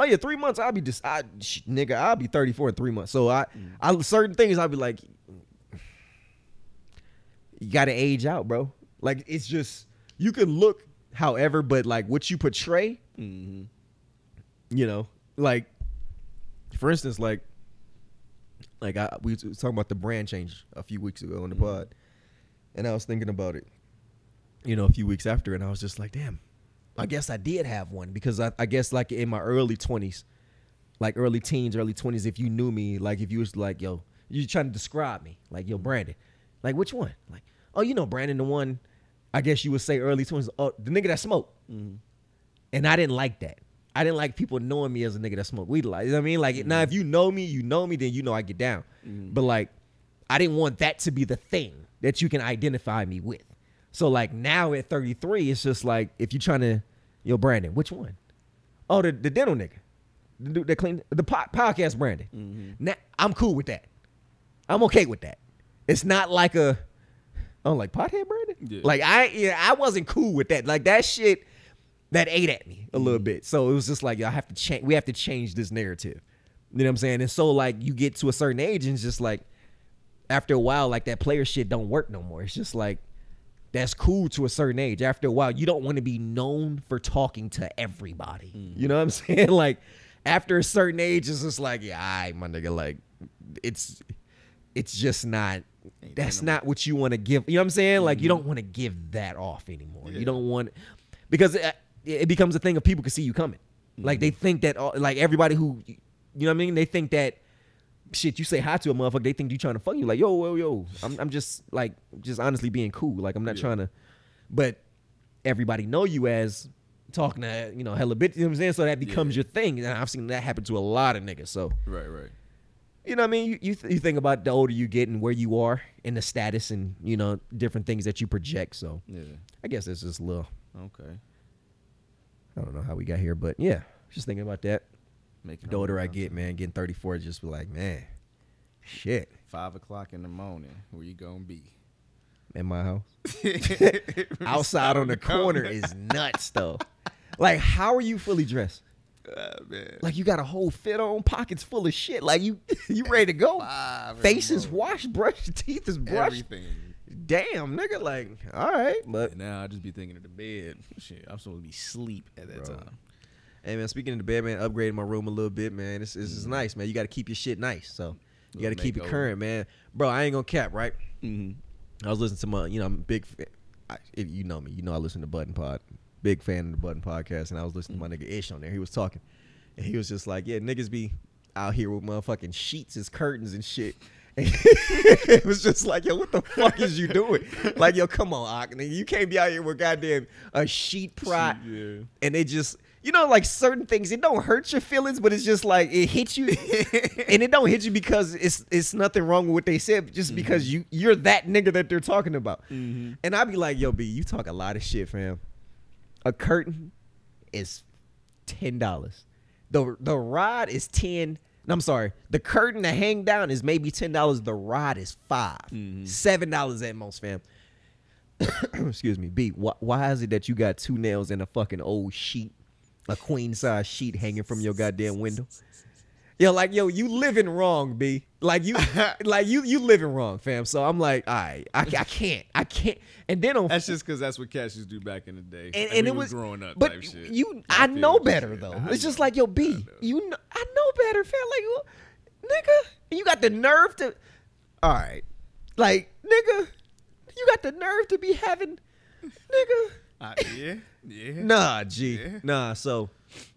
A: Oh yeah, three months. I'll be just, I, sh- nigga. I'll be thirty four in three months. So I, I certain things I'll be like, you got to age out, bro. Like it's just you can look however, but like what you portray, mm-hmm. you know, like for instance, like like I we was talking about the brand change a few weeks ago on the mm-hmm. pod, and I was thinking about it, you know, a few weeks after, and I was just like, damn, I guess I did have one because I, I guess like in my early twenties, like early teens, early twenties, if you knew me, like if you was like, yo, you trying to describe me, like yo, Brandon, like which one? Like, oh, you know, Brandon, the one, I guess you would say early twenties, oh, the nigga that smoked, mm-hmm. and I didn't like that. I didn't like people knowing me as a nigga that smoked weed a lot. You know what I mean? Like now, mm-hmm. if you know me, you know me, then you know I get down. Mm-hmm. But like, I didn't want that to be the thing that you can identify me with. So like now at 33, it's just like if you're trying to, yo, Brandon, which one? Oh, the, the dental nigga, the dude that clean the po- podcast Brandon.
B: Mm-hmm.
A: Now I'm cool with that. I'm okay with that. It's not like a, oh, like pothead Brandon.
B: Yeah.
A: Like I, yeah, I wasn't cool with that. Like that shit, that ate at me a little bit. So it was just like, I have to change. We have to change this narrative. You know what I'm saying? And so like you get to a certain age and it's just like after a while, like that player shit don't work no more. It's just like that's cool to a certain age. After a while, you don't want to be known for talking to everybody. You know what I'm <laughs> saying? Like after a certain age, it's just like, yeah, all right, my nigga, like it's it's just not that's not what you want to give. You know what I'm saying? Like you don't want to give that off anymore. You don't want because it, it becomes a thing of people can see you coming. Like they think that like everybody who you know what I mean, they think that shit you say hi to a motherfucker, they think you trying to fuck you. Like yo, yo, yo. I'm I'm just like just honestly being cool. Like I'm not trying to, but everybody know you as talking to you know hella bitch. You know what I'm saying? So that becomes your thing, and I've seen that happen to a lot of niggas. So
B: Right, right.
A: you know what I mean? You you, th- you think about the older you get and where you are and the status and you know different things that you project. So
B: Yeah.
A: I guess that's just a little.
B: Okay.
A: I don't know how we got here, but yeah, just thinking about that.
B: Making
A: The older I get, man, getting 34, just be like, man, shit,
B: Five o'clock in the morning. Where you gonna be?
A: in my house. <laughs> Outside on the corner is nuts, though. Like, how are you fully dressed?
B: Ah, man.
A: Like you got a whole fit on, pockets full of shit. Like you, <laughs> you ready to go?
B: Five
A: Face is washed, brushed, <laughs> teeth is brushed.
B: Everything.
A: Damn, nigga. Like, all right, but
B: And now I just be thinking of the bed. Shit, I'm supposed to be sleep at that
A: Bro.
B: time.
A: Hey man, speaking of the bed, man, upgrading my room a little bit, man. This, is
B: Mm-hmm.
A: nice, man. You got to keep your shit nice, so you got to keep it current, man. Bro, I ain't gonna cap, right?
B: Mm-hmm.
A: I was listening to my, you know, I'm a big, I, if you know me, you know I listen to Budden Pod, big fan of the Budden Podcast, and I was listening to my
B: Mm-hmm.
A: nigga Ish on there. He was talking, and he was just like, yeah, niggas be out here with motherfucking sheets as curtains and shit. <laughs> And it was just like, yo, what the fuck is you doing? Like, yo, come on, nigga, you can't be out here with goddamn a sheet prop,
B: yeah.
A: and they just. You know, like certain things, it don't hurt your feelings, but it's just like it hits you, <laughs> and it don't hit you because it's it's nothing wrong with what they said, just because mm-hmm. you you're that nigga that they're talking about. Mm-hmm. And I'd be like, yo, B, you talk a lot of shit, fam. A curtain is ten dollars. The the rod is ten. No, I'm sorry. The curtain to hang down is maybe ten dollars. The rod is 5 mm-hmm. seven dollars at most, fam. <coughs> Excuse me, B. Why, why is it that you got two nails and a fucking old sheet, a queen size sheet hanging from your goddamn window? Yo, like yo, you living wrong, B. Like you, <laughs> like you, you living wrong, fam. So I'm like, all right, I, I can't, I can't. And then on
B: That's just because that's what cats used to do back in the day.
A: and, and it was
B: growing up.
A: But
B: type shit.
A: you,
B: I
A: I, know better
B: saying.
A: though.
B: I
A: It's just like yo, B, you, know, I know better, fam. Like, nigga, you got the nerve to, all right, like, nigga, you got the nerve to be having, nigga, <laughs>
B: Uh, yeah, yeah.
A: nah, G,
B: Yeah.
A: nah. So,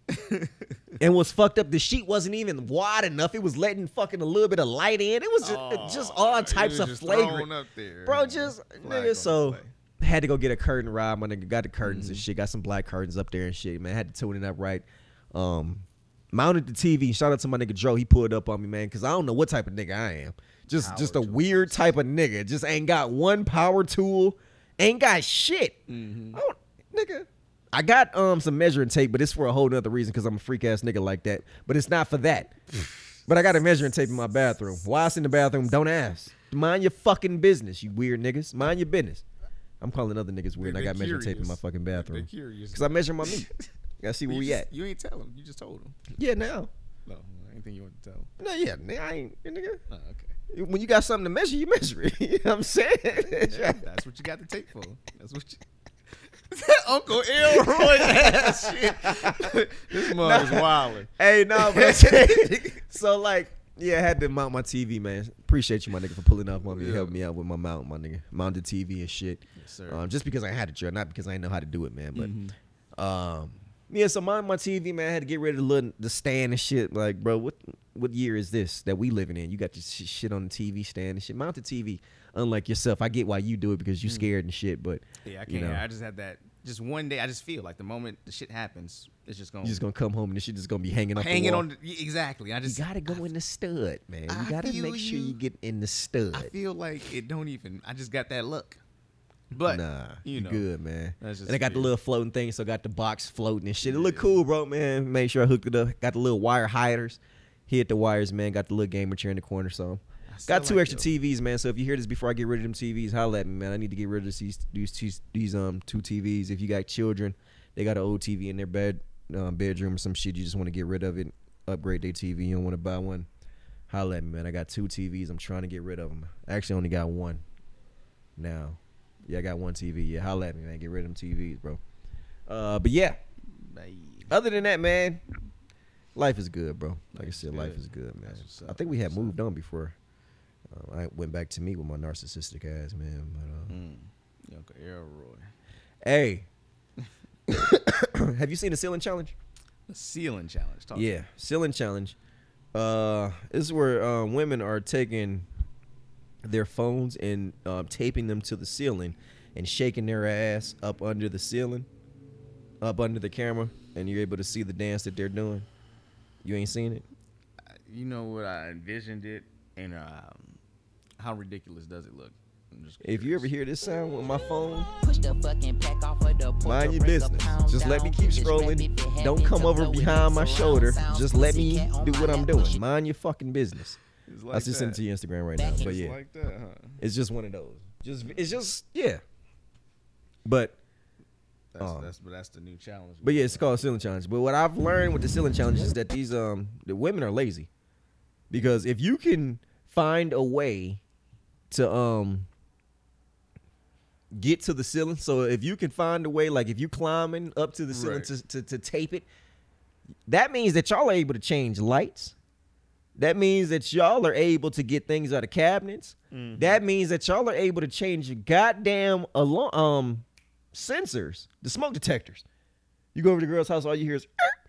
A: <laughs> and what's fucked up? The sheet wasn't even wide enough. It was letting fucking a little bit of light in. It was just, just all
B: Oh,
A: types of flagrant.
B: up there.
A: Bro, just nigga, so had to go get a curtain rod. My nigga got the curtains
B: Mm-hmm.
A: and shit. Got some black curtains up there and shit. Man, had to tune it up right. Um, mounted the TV. Shout out to my nigga Joe. He pulled up on me, man, because I don't know what type of nigga I am. Just just a weird type of nigga. Just ain't got one power tool. Ain't got shit.
B: Mm-hmm.
A: I don't, nigga. I got um some measuring tape, but it's for a whole nother reason because I'm a freak ass nigga like that. But it's not for that. but I got a measuring tape in my bathroom. Why it's in the bathroom? Don't ask. Mind your fucking business, you weird niggas. Mind your business. I'm calling other niggas weird. and I got measuring tape in my fucking bathroom. Because I measure my meat. <laughs> Gotta see where
B: you
A: we
B: just,
A: at.
B: You ain't tell him. You just told him.
A: Yeah, now.
B: No, anything you want to tell him.
A: No, yeah, nigga, I ain't nigga.
B: Oh, okay.
A: When you got something to measure, you measure it. <laughs> you know what I'm saying?
B: Yeah, that's what you got the tape for. That's what you. <laughs> Uncle Elroy <laughs> ass shit. <laughs> this mug is wildin'.
A: Hey, no, but so like, yeah, I had to mount my TV, man. Appreciate you, my nigga, for pulling up on me,
B: Yeah.
A: helping me out with my mount, my nigga. Mounted TV and shit.
B: Yes, sir.
A: Um, just because I had to, drill, not because I didn't know how to do it, man. But
B: Mm-hmm.
A: um, yeah, so mount my TV, man. I had to get rid of the little, the stand and shit. Like, bro, what what year is this that we living in? You got your shit on the TV stand and shit. Mount the TV. Unlike yourself, I get why you do it because you're scared and shit. But
B: Mm. Yeah, I can't.
A: know,
B: I just had that. Just one day, I just feel like the moment the shit happens, it's just gonna
A: you just gonna come home and the shit just gonna be hanging up.
B: hanging on. The, exactly. I
A: You
B: just
A: gotta go in the stud, man. You
B: I
A: gotta make sure
B: you.
A: you get in the stud.
B: I feel like it don't even. I just got that look. But
A: nah,
B: you
A: you
B: know,
A: good, man. and I got the little floating thing, so I got the box floating and shit. It looked cool, bro, man. Made sure I hooked it up. Got the little wire hiders. Hit the wires, man. Got the little gamer chair in the corner, so. Got two
B: like
A: extra
B: those.
A: TVs, man. So if you hear this before I get rid of them TVs, holla at me, man. I need to get rid of these these these, these um two TVs. If you got children, they got an old TV in their bed um, bedroom or some shit. You just want to get rid of it, upgrade their TV. You don't want to buy one. Holla at me, man. I got two TVs. I'm trying to get rid of them. I actually only got one now. Yeah, I got one TV. Yeah, holla at me, man. Get rid of them TVs, bro. Uh, but yeah,
B: Bye.
A: other than that, man, life is good, bro. Like I said, life is good, man. I think we had moved on before. Uh, I went back to me with my narcissistic ass, man. But uh,
B: Mm. Uncle Elroy.
A: hey, <coughs> have you seen the ceiling challenge?
B: The ceiling challenge. Talk
A: Yeah, ceiling challenge. Uh, this is where uh, women are taking their phones and um, taping them to the ceiling and shaking their ass up under the ceiling, up under the camera, and you're able to see the dance that they're doing. You ain't seen it?
B: You know what I envisioned it, and um, how ridiculous does it look?
A: If you ever hear this sound with my phone,
H: Push the fucking pack off of the porch
A: mind your business. Just let me keep scrolling. Don't come over behind my shoulder. Just let me do what I'm doing. Mind your fucking business.
B: It's
A: I
B: like
A: just sent it
B: that.
A: to your Instagram right now. But
B: It's
A: yeah,
B: like that, huh?
A: it's just one of those. Just it's just yeah. But
B: That's,
A: Um,
B: that's, but that's the new challenge.
A: But yeah, it's called ceiling challenge. But what I've learned with the ceiling challenge is that these um the women are lazy. Because if you can find a way to um get to the ceiling, so if you can find a way, like if you climbing up to the ceiling
B: Right.
A: to, to, to tape it, that means that y'all are able to change lights. That means that y'all are able to get things out of cabinets. That means that y'all are able to change your goddamn alarm um sensors, the smoke detectors. You go over to the girl's house, all you hear is "Er."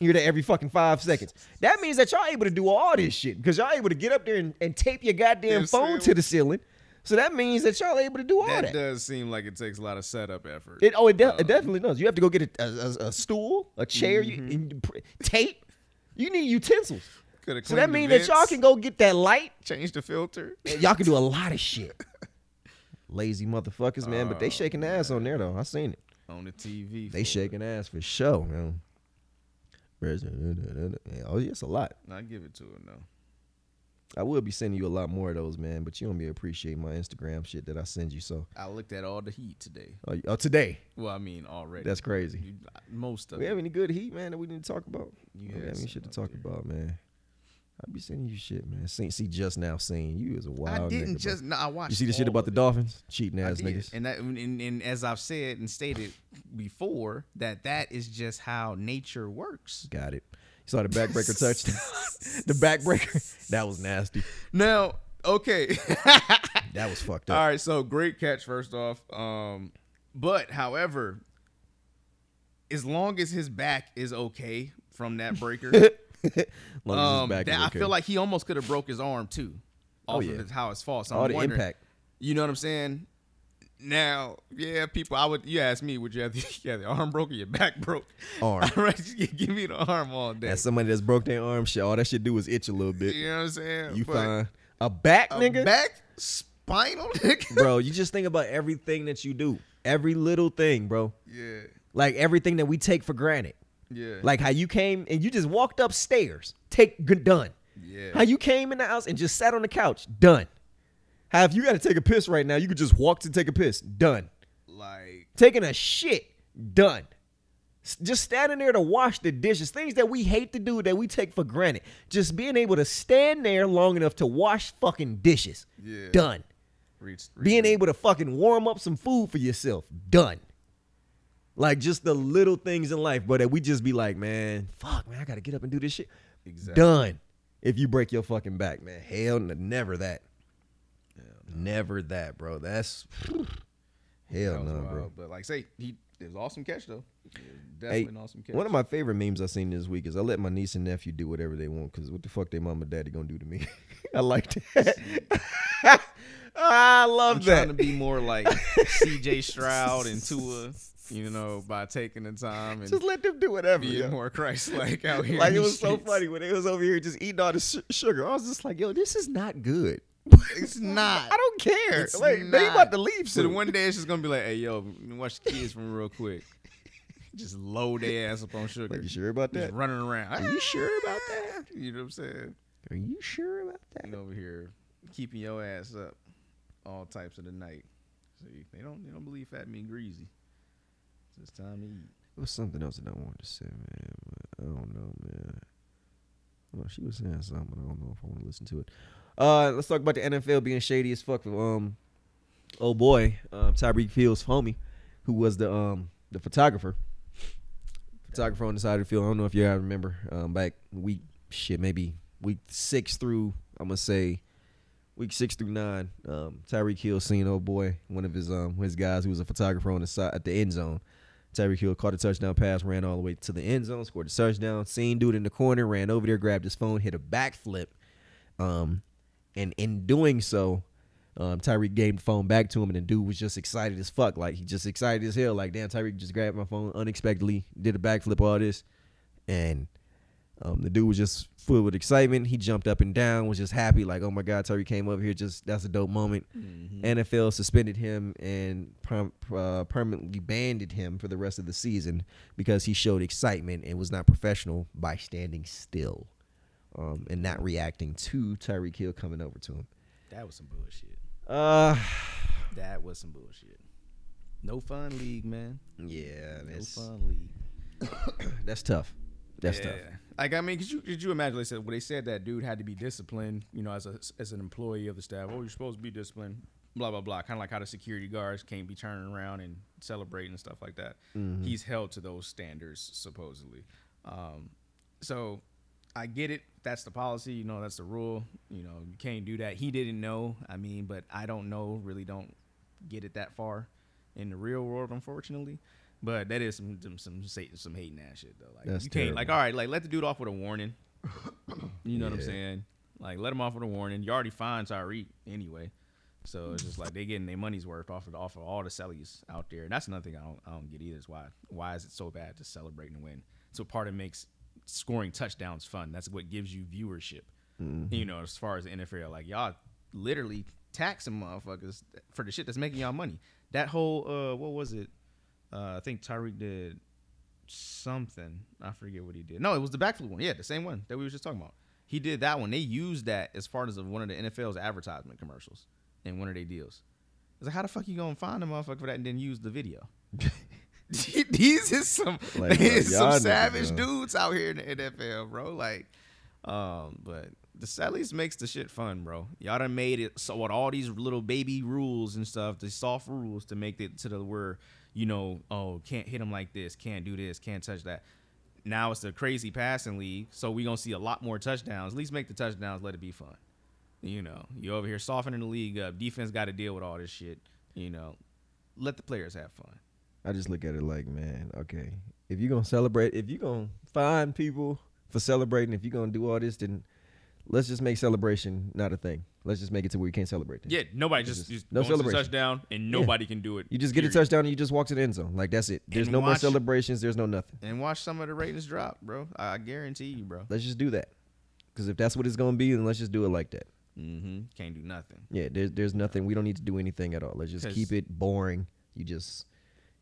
A: You hear that every fucking five seconds. That means that y'all able to do all this shit because y'all able to get up there and, and tape your goddamn
B: Yeah,
A: phone to the ceiling. So that means that y'all able to do all
B: that
A: that.
B: does seem like it takes a lot of setup effort.
A: It, oh, it, de-
B: Uh,
A: it definitely does. You have to go get a, a, a- stool, a chair,
B: Mm-hmm.
A: you pr- tape. You need utensils. So that means that y'all can go get that light.
B: change the filter.
A: Y'all can do a lot of shit. <laughs> Lazy motherfuckers, man. But they
B: Oh,
A: shaking ass on there though. I seen it.
B: on the TV.
A: They
B: for it.
A: shaking ass for sure, man. <laughs> Oh, yeah, it's a lot.
B: I give it to him though.
A: I will be sending you a lot more of those, man. But you don't be appreciating my Instagram shit that I send you. So,
B: I looked at all the heat today.
A: oh, oh, today,
B: Well, I mean already.
A: that's crazy.
B: You- uh, most of
A: We
B: it.
A: have any good heat, man, that we need to talk about?
B: You
A: have any shit to talk
B: there.
A: about, man. I be sending you shit, man. See, see just now seeing you is a wild.
B: I didn't
A: nigga, bro.
B: just. No, I watched.
A: You see the shit about the. Dolphins? Cheating ass niggas.
B: And that, and, and as I've said and stated before, that that is just how nature works.
A: Got it. You saw the backbreaker touchdown. <laughs> <laughs> the backbreaker. That was nasty.
B: Now, okay. <laughs>
A: That was fucked up.
B: All right, so great catch first off. Um, but however, as long as his back is okay from that breaker,
A: Long as his <laughs>
B: um,
A: back
B: that- I feel like he almost could have broke his arm too.
A: Oh, yeah.
B: of how it's false. So
A: all
B: I'm
A: the
B: wondering-
A: impact.
B: You know what I'm saying? Now, yeah, people. I would. You ask me, would you have the, <laughs> yeah, the arm broke or your back broke?
A: Arm. <laughs>
B: All right, give me the arm all day.
A: As somebody that's broke their arm, shit, all that shit do is itch a little bit.
B: you know what I'm saying?
A: You
B: But
A: fine. A back,
B: a
A: nigga?
B: back spinal, nigga.
A: bro, you just think about everything that you do. Every little thing, bro.
B: yeah,
A: Like everything that we take for granted.
B: Yeah,
A: Like how you came and you just walked upstairs. Take good done.
B: yeah.
A: How you came in the house and just sat on the couch. Done. How if you got to take a piss right now, you could just walk to take a piss. Done.
B: like
A: Taking a shit. Done. Just standing there to wash the dishes, things that we hate to do that we take for granted. Just being able to stand there long enough to wash fucking dishes.
B: Yeah.
A: Done.
B: reach,
A: Being able to fucking warm up some food for yourself. Done. Like just the little things in life, but that we just be like, man, fuck, man, I gotta get up and do this shit.
B: Exactly.
A: Done. If you break your fucking back, man. Hell, never that. Never that, bro. That's hell
B: That
A: no,
B: wild,
A: bro.
B: But like, say he it was awesome catch though. It was
A: Hey,
B: an awesome catch.
A: one of my favorite memes I seen this week is I let my niece and nephew do whatever they want because what the fuck they mom and daddy gonna do to me? <laughs> I like that. <laughs> I love
B: I'm
A: that.
B: trying to be more like C.J. Stroud and Tua, <laughs> you know, by taking the time and
A: Just let them do whatever.
B: being
A: yo.
B: more Christ-like out <laughs> here.
A: like it was so funny when it was over here just eating all the su- sugar. I was just like, yo, this is not good. <laughs>
B: It's <laughs> not.
A: I don't care.
B: It's
A: like they about to leave
B: So the one day it's just gonna be like, hey yo, watch the kids from real quick. Just load their ass up on sugar.
A: Like, you sure about
B: Just
A: that?
B: running around.
A: Are you sure about ah, that?
B: You know what I'm saying?
A: Are you sure about that?
B: And over here keeping your ass up all types of the night. See, they don't they don't believe fat meat greasy. It's time to eat.
A: It was something else that I wanted to say, man. But I don't know, man. Well, she was saying something, but I don't know if I want to listen to it. Uh, let's talk about the NFL being shady as fuck. Um, oh boy, um, Tyreek Hill's homie, who was the um the photographer, photographer on the side of the field. I don't know if you guys remember, um, back week shit maybe week six through I'm gonna say week six through nine. Um, Tyreek Hill seen oh boy, one of his um his guys who was a photographer on the side at the end zone. Tyreek Hill caught a touchdown pass, ran all the way to the end zone, scored a touchdown. Seen dude in the corner, ran over there, grabbed his phone, hit a backflip. Um, and in doing so, um, Tyreek gave the phone back to him, and the dude was just excited as fuck. Like he just excited as hell. Like damn, Tyreek just grabbed my phone unexpectedly, did a backflip, all this, and um, the dude was just full with excitement. He jumped up and down, was just happy, like, oh my God, Tyreek came up here. Just that's a dope moment. NFL suspended him and perm- uh, permanently banned him for the rest of the season because he showed excitement and was not professional by standing still um, and not reacting to Tyreek Hill coming over to him.
B: That was some bullshit.
A: Uh, <sighs>
B: That was some bullshit. No fun league, man.
A: yeah,
B: No fun league. <coughs>
A: that's tough. That's tough.
B: Like I mean, could you could you imagine? They said well, they said that dude had to be disciplined, you know, as a as an employee of the staff. Oh, you're supposed to be disciplined. Blah blah blah. Kind of like how the security guards can't be turning around and celebrating and stuff like that. He's held to those standards supposedly. Um, so I get it. That's the policy. You know, that's the rule. You know, you can't do that. He didn't know. I mean, but I don't know. Really, don't get it that far in the real world, unfortunately. But that is some some some, some, hating ass shit though. Like
A: That's
B: you can't like all right, like let the dude off with a warning. <coughs> You know what I'm saying? Like let him off with a warning. You already fined Tyreek anyway. So it's just like they getting their money's worth off of off of all the sellies out there. And that's another thing I don't I don't get either is why why is it so bad to celebrate and win? So part of makes scoring touchdowns fun. That's what gives you viewership. You know, as far as the NFL, like y'all literally taxing motherfuckers for the shit that's making y'all money. That whole uh what was it? Uh I think Tyreek did something. I forget what he did. No, it was the backflip one. Yeah, the same one that we were just talking about. He did that one. They used that as part of one of the NFL's advertisement commercials in one of their deals. It's like, how the fuck you gonna find a motherfucker for that and then use the video? <laughs> These is some
A: Like, <laughs> bro,
B: some savage dudes out here in the NFL, bro. Like, um, but the at least makes the shit fun, bro. Y'all done made it so all these little baby rules and stuff, the soft rules to make it to the where you know, oh, can't hit him like this, can't do this, can't touch that. Now it's the crazy passing league, so we gonna see a lot more touchdowns. At least make the touchdowns, let it be fun. You know, you over here softening the league up. Defense got to deal with all this shit. You know, let the players have fun.
A: I just look at it like, man, okay, if you're gonna celebrate, if you're gonna find people for celebrating, if you're gonna do all this, then let's just make celebration not a thing. Let's just make it to where you can't celebrate. Then.
B: Yeah, nobody
A: It's
B: just,
A: just no
B: no goes to the
A: celebration.
B: touchdown, and nobody can do it.
A: You just get a touchdown and you just walk to the end zone. Like that's it. There's
B: And
A: no more celebrations. There's no nothing.
B: and watch some of the ratings drop, bro. I guarantee you, bro.
A: Let's just do that. Because if that's what it's gonna be, then let's just do it like that.
B: Mm-hmm. Can't do nothing.
A: Yeah, there's there's nothing. We don't need to do anything at all. Let's just keep it boring. You just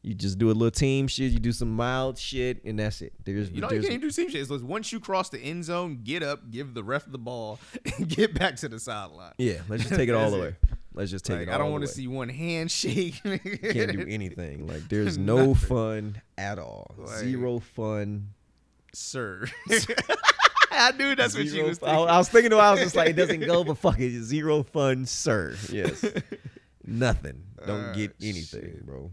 A: you just do a little team shit. You do some mild shit, and that's it. There's
B: You know, you can't do team shit. It's like once you cross the end zone, get up, give the ref the ball, <laughs> and get back to the sideline.
A: yeah. Let's just take it all the way. Let's just take
B: Like,
A: it.
B: I don't
A: want
B: to see one handshake. <laughs>
A: Can't do anything. Like there's <laughs> no fun at all.
B: Like-
A: Zero fun.
B: sir. I knew that's what you
A: Zero
B: was
A: fu- I. I was thinking. I was just like, it doesn't go, but fuck it. Zero fun, sir. Yes. Nothing. Don't
B: Ah,
A: get anything,
B: shit.
A: bro.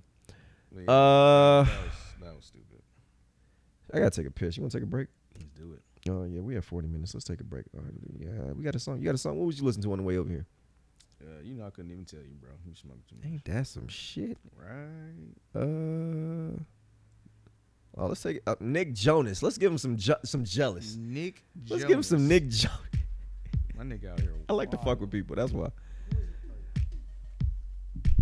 B: Yeah,
A: Uh,
B: that was, that was stupid.
A: I gotta take a piss. You want to take a break?
B: Let's do it.
A: Oh yeah, we have 40 minutes. Let's take a break. All right, yeah, we got a song. You got a song. What would you listen to on the way over here?
B: Uh, you know, I couldn't even tell you, bro. You smoke too much.
A: Ain't that some shit?
B: Right.
A: Uh. Oh, let's take uh, Nick Jonas. Let's give him some je- some jealous.
B: Nick.
A: Let's give him some Nick Jonas.
B: My nigga out <laughs> here.
A: I like to fuck with people. That's why.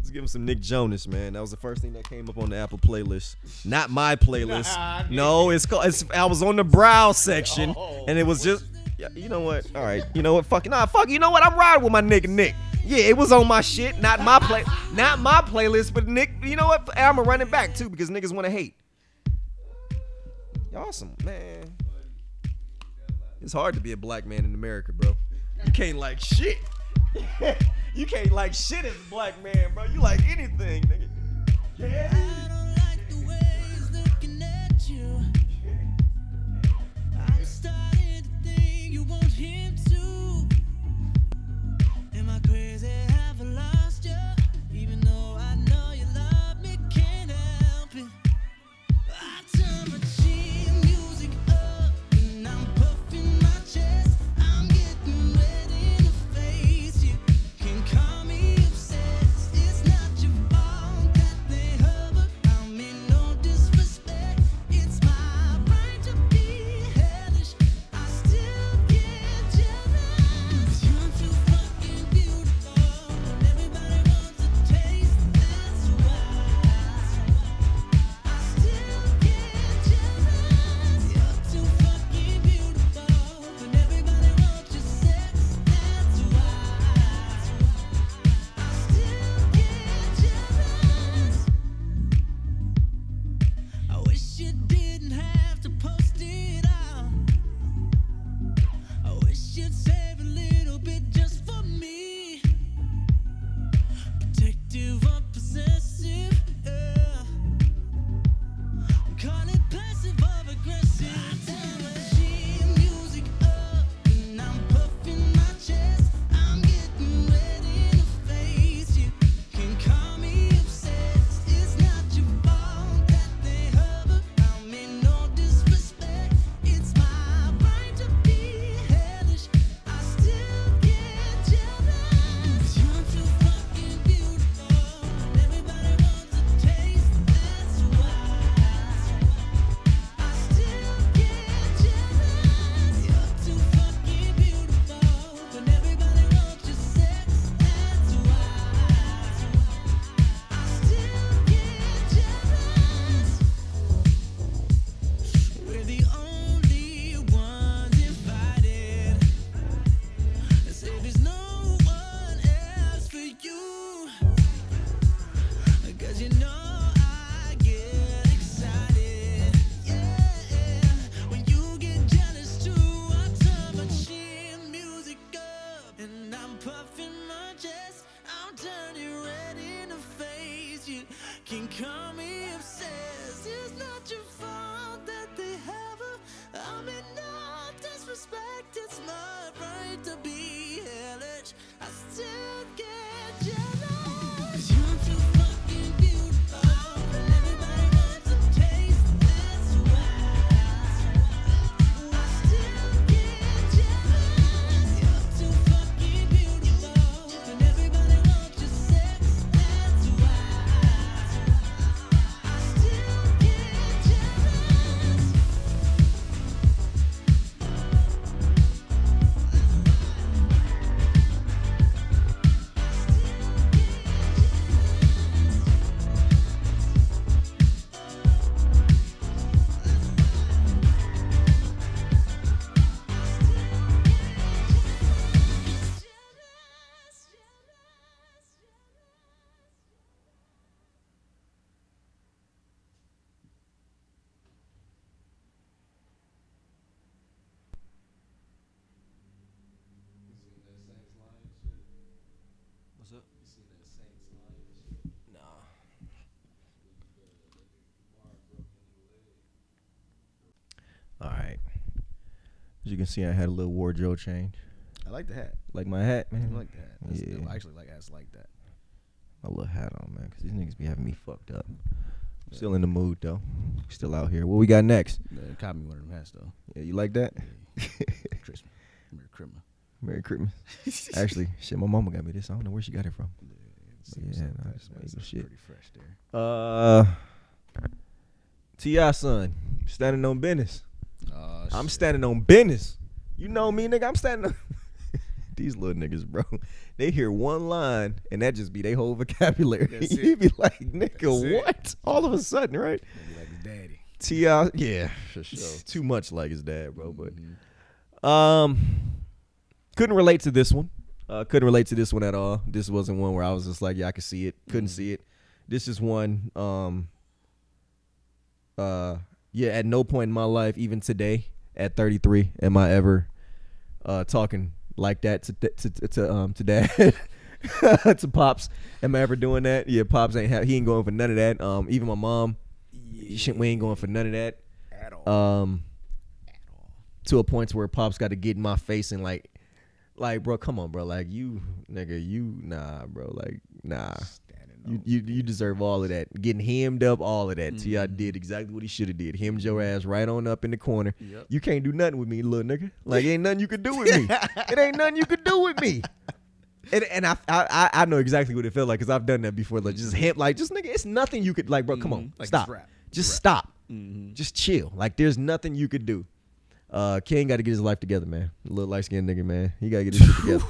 A: Let's give him some Nick Jonas, man. That was the first thing that came up on the Apple playlist. Not my playlist. <laughs>
B: Nah,
A: no, it's called. It's, I was on the brow section,
B: Oh,
A: and it was just. Yeah, you know what? All right. You know what? Fuck. Nah, fuck. You know what? I'm riding with my nigga Nick. Yeah, it was on my shit, not my play, not my playlist, but Nick. You know what? I'ma run it back too because niggas want to hate. Awesome, man. It's hard to be a black man in America, bro. You can't like shit. <laughs> you can't like shit as a black man, bro. You like anything, nigga.
E: I
A: you can see, I had a little wardrobe change.
B: I like the hat.
A: Like my hat, man.
B: I like the hat. That's
A: yeah.
B: dope. I actually like hats like that.
A: my little hat on, man, because these niggas be having me fucked up. Still in the mood though. Still out here. What we got next?
B: Yeah, cop me one of them hats though.
A: Yeah, you like that? <laughs>
B: Christmas. Merry Christmas.
A: Merry Christmas. <laughs> Actually, shit, my mama got me this. I don't know where she got it from. Yeah,
B: like
A: nah,
B: that-
A: it's shit.
B: pretty fresh there.
A: Uh, T.I. son, standing on business.
B: Oh,
A: I'm
B: shit.
A: standing on business. You know me, nigga. I'm standing. On <laughs> These little niggas, bro. They hear one line and that just be their whole vocabulary. <laughs> You be like, nigga,
B: That's it.
A: what? All of a sudden, right?
B: Like his daddy.
A: T.I., yeah, for <laughs> sure. Too much like his dad, bro. But Um, couldn't relate to this one. Uh, couldn't relate to this one at all. This wasn't one where I was just like, yeah, I could see it. Couldn't see it. This is one. Um. Uh, yeah. At no point in my life, even today, at 33, am I ever uh talking like that to to to, to um to dad. <laughs> to pops, am I ever doing that? Yeah, pops ain't have, he ain't going for none of that. Um, even my mom, she- we ain't going for none of that
B: At all.
A: um to a point where pops got to get in my face and like like bro come on bro like you nigga you nah bro like nah you, you you deserve all of that getting hemmed up all of that T.I. mm-hmm. did exactly what he should have did hemmed your ass right on up in the corner you can't do nothing with me little nigga like ain't nothing you could do with me <laughs> it ain't nothing you could do with me and, and I, I I- know exactly what it felt like because I've done that before. Like just him, like just nigga, it's nothing you could like, bro. Come on, mm-hmm.
B: Like,
A: stop,
B: just rap.
A: just stop, mm-hmm. just chill. Like there's nothing you could do. Uh, King got to get his life together, man. Little light skinned nigga, man. He got to get his shit <laughs> together.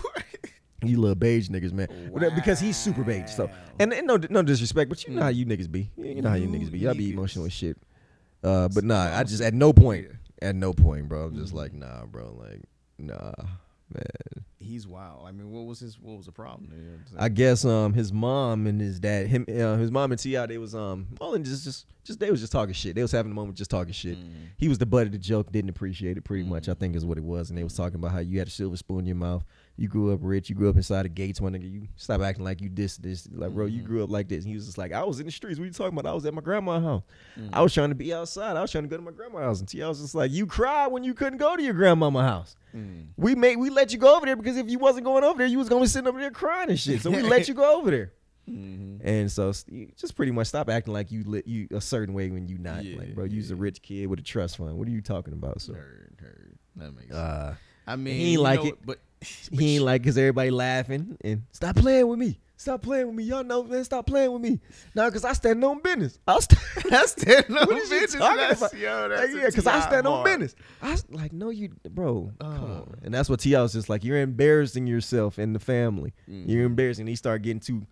A: You little beige niggas, man. But- Because he's super beige. So and, and no no disrespect, but you know how you niggas be. You know how you niggas be. Y'all be emotional as shit. Uh, but nah, I just at no point, at no point, bro. I'm just like, nah, bro. Like, nah, man.
B: He's wild. I mean, what was his? What was the problem? You know?
A: I guess um his mom and his dad, him uh, his mom and T.I., they was um all in just just just they was just talking shit. They was having a moment just talking shit. He was the butt of the joke, didn't appreciate it pretty much. I think is what it was. And they was talking about how you had a silver spoon in your mouth. You grew up rich. You grew up inside of Gates. One nigga, you stop acting like you this this like bro. You mm-hmm. grew up like this. And he was just like, I was in the streets. What you talking about? I was at my grandma's house. Mm. I was trying to be outside. I was trying to go to my grandma's house. And T.I. was just like, you cried when you couldn't go to your grandmama's house. Mm. We made we let you go over there because if you wasn't going over there, you was gonna be sitting over there crying and shit. So we let you go over there. <laughs> Mm-hmm. And so just pretty much stop acting like you lit you a certain way when you not like, bro. You's a rich kid with a trust fund. What are you talking about? So
B: Heard, heard. That makes uh, sense.
A: uh,
B: I mean,
A: he ain't like
B: know,
A: it.
B: but
A: he ain't like cause everybody laughing and stop playing with me. Stop playing with me. Y'all know, man. Stop playing with me. Now, cause I stand on business. I'll stand.
B: That's that no
A: what is you
B: business. That's-
A: about?
B: Yo,
A: Like,
B: that's a
A: yeah, cause I stand on business. I <laughs> like, no, you, bro. come
B: Uh.
A: on. And that's what T.I. was just like. You're embarrassing yourself and the family.
B: Mm.
A: You're embarrassing. He started getting too,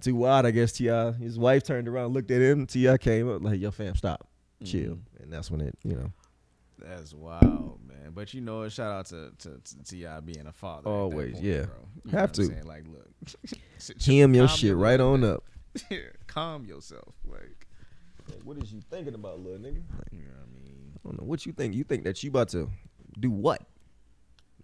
A: too wild. I guess Ti. His wife turned around, looked at him. T.I. came up like, "Yo, fam, stop, chill."
B: Mm.
A: And that's when it, you know,
B: That's wild. But you know, shout out to to, to T.I. being a father.
A: Always,
B: point,
A: yeah.
B: bro. You
A: Have
B: know what I'm
A: to.
B: saying? Like, look, sit- <laughs>
A: hem your
B: calm
A: shit right on up. <laughs>
B: Yeah, calm yourself. Like,
A: What is you thinking about, little nigga?
B: you know what I mean?
A: I don't know what you think. You think that you about to do what?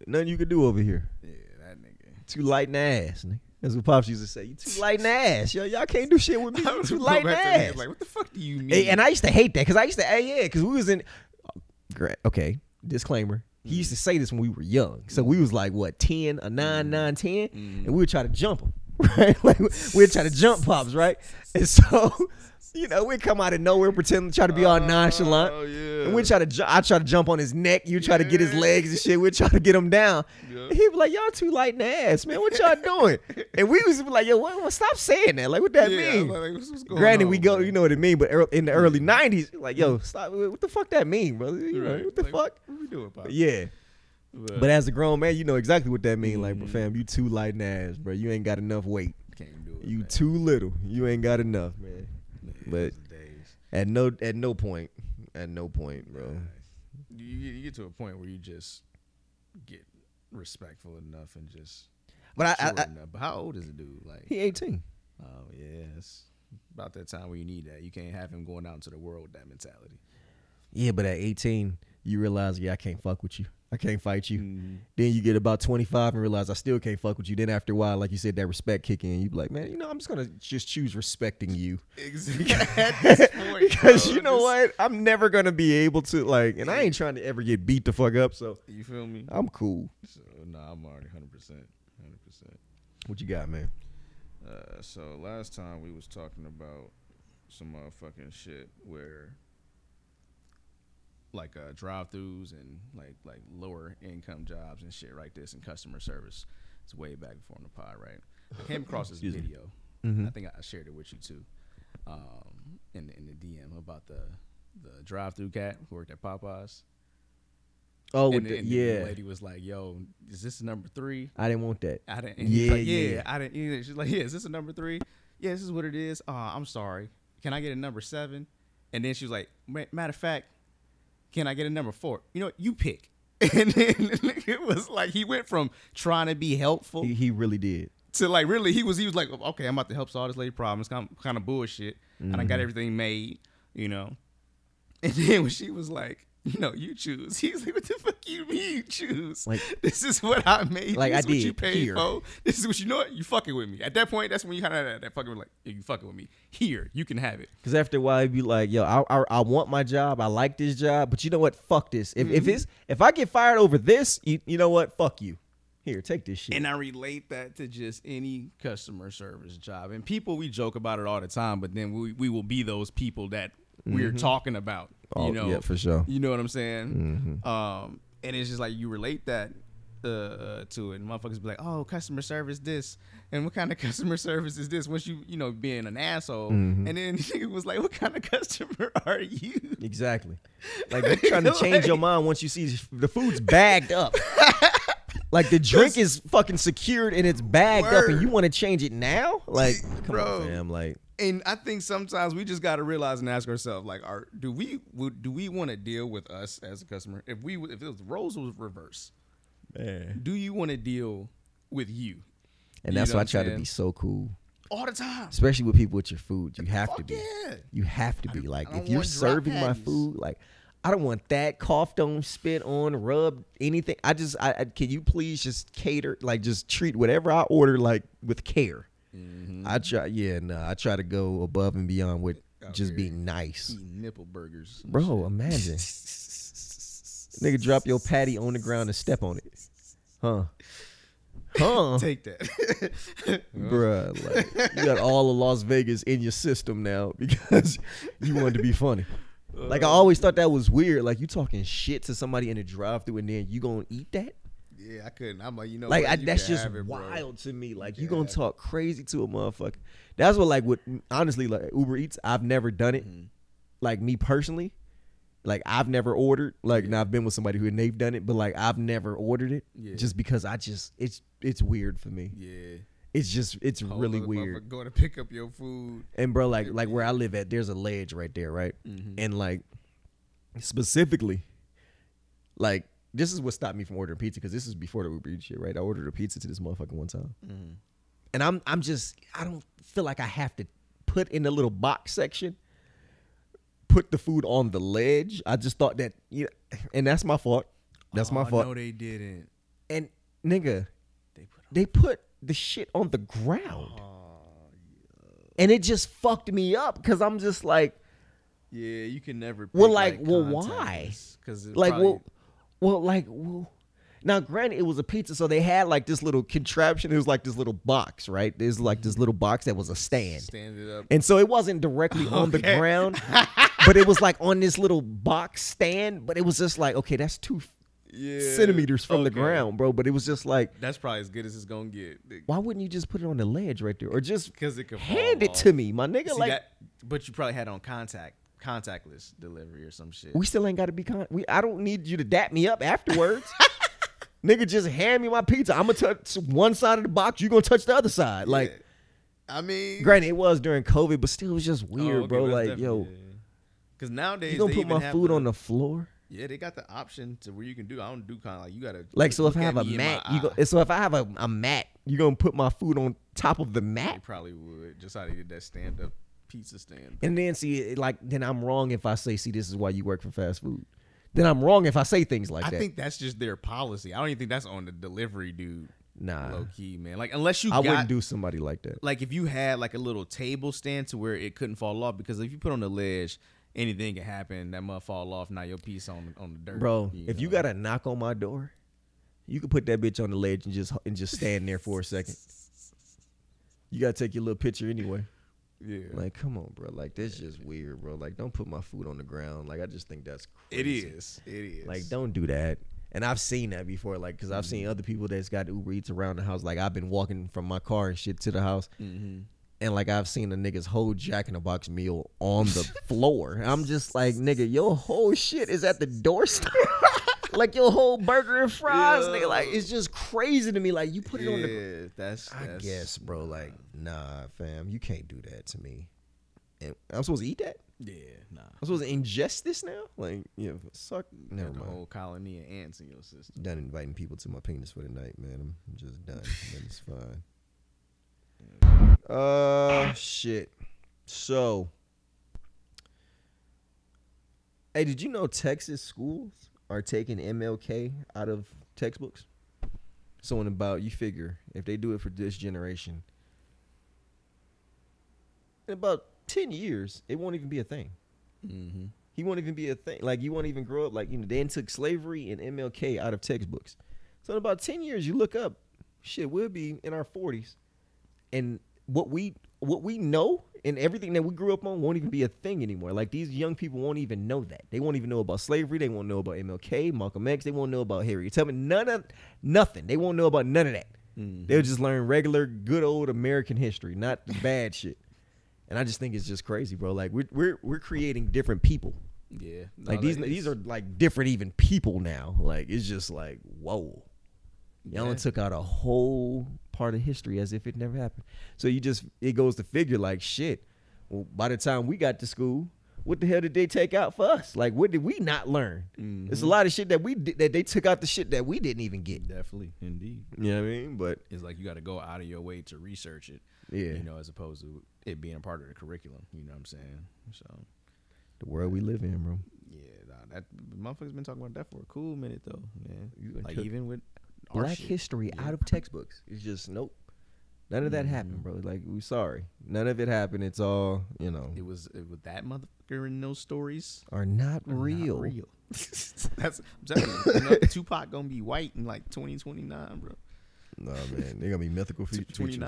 A: Nothing you can do over here.
B: Yeah, that nigga.
A: Too light in the ass, nigga. That's what pops used to say. You too light in the ass. Yo, y'all can't do shit with me. <laughs> You too light in the
B: back to niggas
A: ass.
B: Like, what the fuck do you mean?
A: And I used to hate that because I used to, hey, yeah, because we was in. Uh, Great. Okay. Disclaimer. He used mm. to say this when we were young. So we was like, what, 10, a 9, mm. 9, 10? Mm. And we would try to jump him, <laughs> right? Like, we'd try to jump pops, right? And so, <laughs> you know, we'd come out of nowhere, pretend to try to be all nonchalant.
B: Oh, yeah.
A: And we try to, ju- I try to jump on his neck. You try to get his legs and shit. We try to get him down. And he'd be like, "Y'all too light in the ass, man. What y'all doing?" <laughs> and we was like, "Yo, what, what- stop saying that. Like, what that
B: Yeah,
A: mean?"
B: was like, what's- what's
A: Granted, we go,
B: man?
A: you know what it mean. But in the early '90s, like, yo, mm-hmm. stop. What the fuck that mean, brother?
B: Right.
A: what the
B: Like,
A: fuck?
B: What we doing, Pop?
A: Yeah.
B: But,
A: But as a grown man, you know exactly what that mean. Like, bro,
B: Mm-hmm.
A: fam, you too light ass, bro. You ain't got enough weight.
B: can't do it.
A: You
B: man.
A: too little. You ain't got enough, man. But at no at no point, at no point, bro.
B: You, you you get to a point where you just get respectful enough and just.
A: But I, I.
B: But how old is the dude? Like,
A: he 18.
B: oh yeah, it's about that time where you need that. You can't have him going out into the world with that mentality.
A: Yeah, but at 18, you realize, yeah, I can't fuck with you. I can't fight you.
B: Mm-hmm.
A: Then you get about 25 and realize I still can't fuck with you. Then after a while, like you said, that respect kick in. You be like, man, you know, I'm just gonna just choose respecting you.
B: Exactly. <laughs> <laughs> Point,
A: because <laughs>
B: bro,
A: you know what? I'm never gonna be able to like, and I ain't trying to ever get beat the fuck up. So
B: You feel me?
A: I'm cool.
B: So, nah, I'm already hundred percent, hundred percent.
A: What you got, man?
B: Uh, so last time we was talking about some motherfucking shit where like uh, drive-throughs and like like lower income jobs and shit like this and customer service. It's way back before on the pod, right? I <laughs> came across this
A: Excuse
B: video.
A: Mhm.
B: I think I shared it with you too, um, in the, in the DM about the the drive-through cat who worked at Popeyes.
A: Oh,
B: and
A: with
B: the, and
A: yeah,
B: the lady was like, "Yo, is this number three?
A: I didn't want that.
B: I didn't.
A: Yeah,
B: like, yeah,
A: yeah.
B: I didn't. yeah, She's like, yeah, is this a number three? Yeah, this is what it is. Uh, I'm sorry. Can I get a number seven? And then she was like, matter of fact, can I get a number four? You know, what? you pick. <laughs> And then <laughs> it was like he went from trying to be helpful
A: He, he really did.
B: to like really he was he was like okay I'm about to help solve this lady problem. It's kind of, kind of bullshit. And
A: Mm-hmm.
B: I got everything made, you know. And then when she was like, <laughs> you know, you choose. He's like, what the fuck you mean you choose?
A: Like-
B: this is what I made.
A: Like,
B: this
A: I
B: is what you
A: did
B: paid
A: here.
B: for. This is what you know. What you fucking with me. At that point, that's when you kind of that, that fucking like yeah, you fucking with me. Here, you can have it.
A: Because after a while, you'd be like, "Yo, I, I I want my job. I like this job, but you know what? Fuck this. If
B: Mm-hmm.
A: if it's if I get fired over this, you you know what? Fuck you. Here, take this shit.
B: And I relate that to just any customer service job. And people, we joke about it all the time, but then we, we will be those people that we're talking about.
A: Oh,
B: you know,
A: yeah, for sure.
B: You know what I'm saying? Um, and it's just like you relate that uh, uh, to it. And motherfuckers be like, "Oh, customer service this," and what kind of <laughs> customer service is this? Once you you know being an asshole, and then <laughs> it was like, "What kind of customer <laughs> are you?"
A: Exactly. Like you're trying to change your mind once you see the food's bagged up. like the drink is fucking secured and it's bagged up, and you want to change it now? Like, come
B: Bro.
A: on, fam. Like,
B: and I think sometimes we just got to realize and ask ourselves, like, are do we would- do we want to deal with us as a customer? If we if it was roles was reverse,
A: man.
B: do you want to deal with you
A: And
B: You
A: that's why I try to be so cool,
B: all the time?
A: especially with people with your food. You have to be.
B: yeah.
A: You have to be. Like, if you're serving my food, like. I don't want that coughed on, spit on, rubbed, anything. I just, I, I can you please just cater, like just treat whatever I order like with care.
B: Mm-hmm.
A: I try, yeah, no, I try to go above and beyond with just being nice,
B: Eating nipple burgers,
A: bro. Imagine, <laughs> nigga, drop your patty on the ground and step on it, huh? Huh, <laughs>
B: Take that. <laughs>
A: bruh. Like you got all of Las Vegas in your system now because you wanted to be funny. Like I always thought that was weird. Like you talking shit to somebody in the drive-through and then you gonna eat that?
B: Yeah, I couldn't. I'm like, you know,
A: like? I,
B: You
A: that's just
B: it,
A: wild to me. Like you
B: can
A: gonna talk crazy to a motherfucker. That's what like with honestly like Uber Eats. I've never done it.
B: Mm-hmm.
A: Like me personally, like I've never ordered. Like now I've been with somebody who they've done it, but like I've never ordered it.
B: Yeah.
A: Just because I just it's it's weird for me.
B: Yeah,
A: It's just it's
B: Whole
A: really weird.
B: Going to pick up your food.
A: And bro, like like where I live at, there's a ledge right there, right?
B: Mm-hmm.
A: And like specifically, like this is what stopped me from ordering pizza because this is before the Uber Eats shit, right? I ordered a pizza to this motherfucker one time,
B: Mm-hmm.
A: and I'm I'm just I don't feel like I have to put in the little box section, put the food on the ledge. I just thought that, yeah, and that's my fault. That's my
B: Oh,
A: fault.
B: No, they didn't.
A: And nigga,
B: They put
A: they put the shit on the ground. And it just fucked me up because I'm just like,
B: Yeah, you can never.
A: Well,
B: pick,
A: like, well, why?
B: Because
A: like, well, well, like, well. Now, granted, it was a pizza, so they had like this little contraption. It was like this little box, right? There's like this mm-hmm. little box that was a stand,
B: stand it up.
A: and so it wasn't directly on the <laughs>
B: Okay.
A: ground, <laughs> but it was like on this little box stand. But it was just like, okay, that's two
B: Yeah,
A: centimeters from the
B: okay.
A: ground, bro. But it was just like,
B: That's probably as good as it's gonna get.
A: why wouldn't you just put it on the ledge right there, or just
B: Because it could
A: hand
B: fall
A: it to me, my nigga?
B: See,
A: like,
B: that, but you probably had on contact, contactless delivery or some shit.
A: We still ain't got to be con. We I don't need you to dap me up afterwards. <laughs> Nigga, just hand me my pizza. I'm gonna touch one side of the box. You gonna touch the other side. Like,
B: I mean,
A: granted, it was during COVID, but still, it was just weird, oh, bro. Like, yo,
B: because nowadays
A: you gonna put my food
B: the-
A: on the floor?
B: Yeah, they got the option to where you can do. I don't do kind of like you gotta
A: Like, so if I have a mat, you go. So if I have a, a mat, you gonna put my food on top of the mat?
B: You probably would just how they did that stand up pizza stand.
A: And then see, like, then I'm wrong if I say, see, this is why you work for fast food. Then I'm wrong if I say things like
B: I
A: that.
B: I think that's just their policy. I don't even think that's on the delivery dude.
A: nah,
B: Low key, man. Like unless you
A: I
B: got
A: wouldn't do somebody like that.
B: like if you had like a little table stand to where it couldn't fall off because if you put on the ledge, anything can happen. That must fall off. Now your piece on on the dirt,
A: Bro, if you got a knock on my door, you could put that bitch on the ledge and just and just stand there for a second. You gotta take your little picture anyway.
B: Yeah,
A: Like, come on, bro. Like, that's just weird, bro. Like, don't put my food on the ground. Like, I just think that's
B: it
A: crazy.
B: is, it is.
A: Like, don't do that. And I've seen that before. Like, cause I've
B: Mm-hmm.
A: seen other people that's got Uber Eats around the house. Like, I've been walking from my car and shit to the house.
B: Mm-hmm.
A: And like I've seen a nigga's whole Jack in the Box meal on the <laughs> floor. I'm just like, nigga, your whole shit is at the doorstep. <laughs> like your whole burger and fries, nigga. Like it's just crazy to me. Like you put it on the.
B: yeah, that's,
A: I
B: that's
A: guess, bro. Like, nah, fam, you can't do that to me. And I'm supposed to eat that?
B: Yeah, nah.
A: I'm supposed to ingest this now? Like, yeah, suck. Never
B: Got the
A: mind.
B: whole colony of ants in your system.
A: Done inviting people to my penis for the night, man. I'm just done. <laughs> Then it's fine. Uh, shit. So, hey, did you know Texas schools are taking MLK out of textbooks? So, in about you figure if they do it for this generation, in about ten years, it won't even be a thing.
B: Mm-hmm.
A: He won't even be a thing. Like you won't even grow up. Like you know, they took slavery and MLK out of textbooks. So in about ten years, you look up, shit, we'll be in our forties, and what we what we know and everything that we grew up on won't even be a thing anymore. Like these young people won't even know that. They won't even know about slavery. They won't know about MLK, Malcolm X. They won't know about Harriet Tubman. None of nothing. They won't know about none of that. Mm-hmm. They'll just learn regular, good old American history, not the bad <laughs> shit. And I just think it's just crazy, bro. Like we're we're we're creating different people.
B: Yeah.
A: Like these
B: that
A: these are like different even people now. Like it's just like whoa. Y'all
B: Yeah.
A: took out a whole part of history as if it never happened. So you just it goes to figure like shit. Well, by the time we got to school, what the hell did they take out for us? Like what did we not learn? Mm-hmm. It's a lot of shit that we did, that they took out the shit that we didn't even get.
B: Definitely, indeed.
A: You know what I mean? But
B: It's like you got to go out of your way to research it.
A: Yeah.
B: You know, as opposed to it being a part of the curriculum. You know what I'm saying? So,
A: the world we live in, bro.
B: yeah, nah, that motherfuckers been talking about that for a cool minute though, man.
A: You
B: Like
A: took
B: even with
A: Black
B: shit.
A: history
B: Yeah.
A: out of textbooks. It's just nope. None of that mm-hmm. happened, bro. Like we sorry. None of it happened. It's all, you know,
B: It was it was that motherfucker in those stories.
A: are not
B: are not
A: real.
B: real. <laughs> That's I'm telling you, you know, Tupac gonna be white in like 2029, bro.
A: Nah, man, they're gonna be mythical fe- <laughs> features,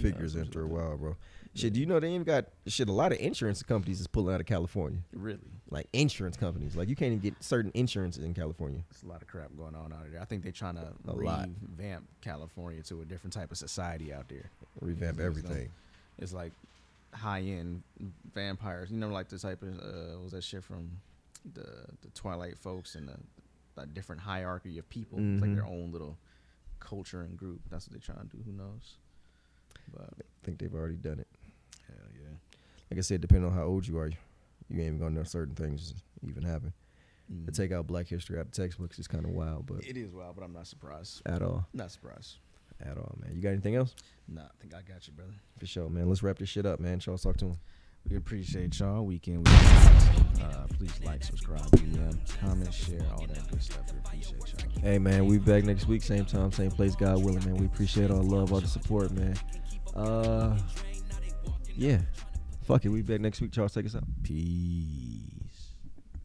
A: figures after a while, bro. Shit, do you know they even got shit? A lot of insurance companies is pulling out of California.
B: Really,
A: Like insurance companies, like you can't even get certain insurances in California.
B: there's a lot of crap going on out there. I think they're trying to
A: A lot.
B: revamp California to a different type of society out there.
A: Revamp
B: It's
A: everything.
B: It's like high end vampires. You know, like the type of uh, what was that shit from the the Twilight folks and the, a different hierarchy of people. It's like
A: Mhm.
B: their own little culture and group. That's what they're trying to do. Who knows? But
A: I think they've already done it.
B: hell yeah.
A: Like I said, depending on how old you are, you ain't even gonna know certain things even happen. To
B: Mhm.
A: take out Black history out of textbooks is kind of wild, but
B: It is wild, but I'm not surprised.
A: at all,
B: Not surprised.
A: at all, man. You got anything else?
B: Nah, I think I got you, brother.
A: For sure, man. Let's wrap this shit up, man. Charles, talk to him.
B: We appreciate y'all. Weekend, weekend. Uh, please like, subscribe, DM, comment, share, all that good stuff. We appreciate y'all.
A: Hey man, we back next week, same time, same place. God willing, man. We appreciate all the love, all the support, man. Uh, yeah. Fuck it, we back next week. Charles, take us out.
B: Peace.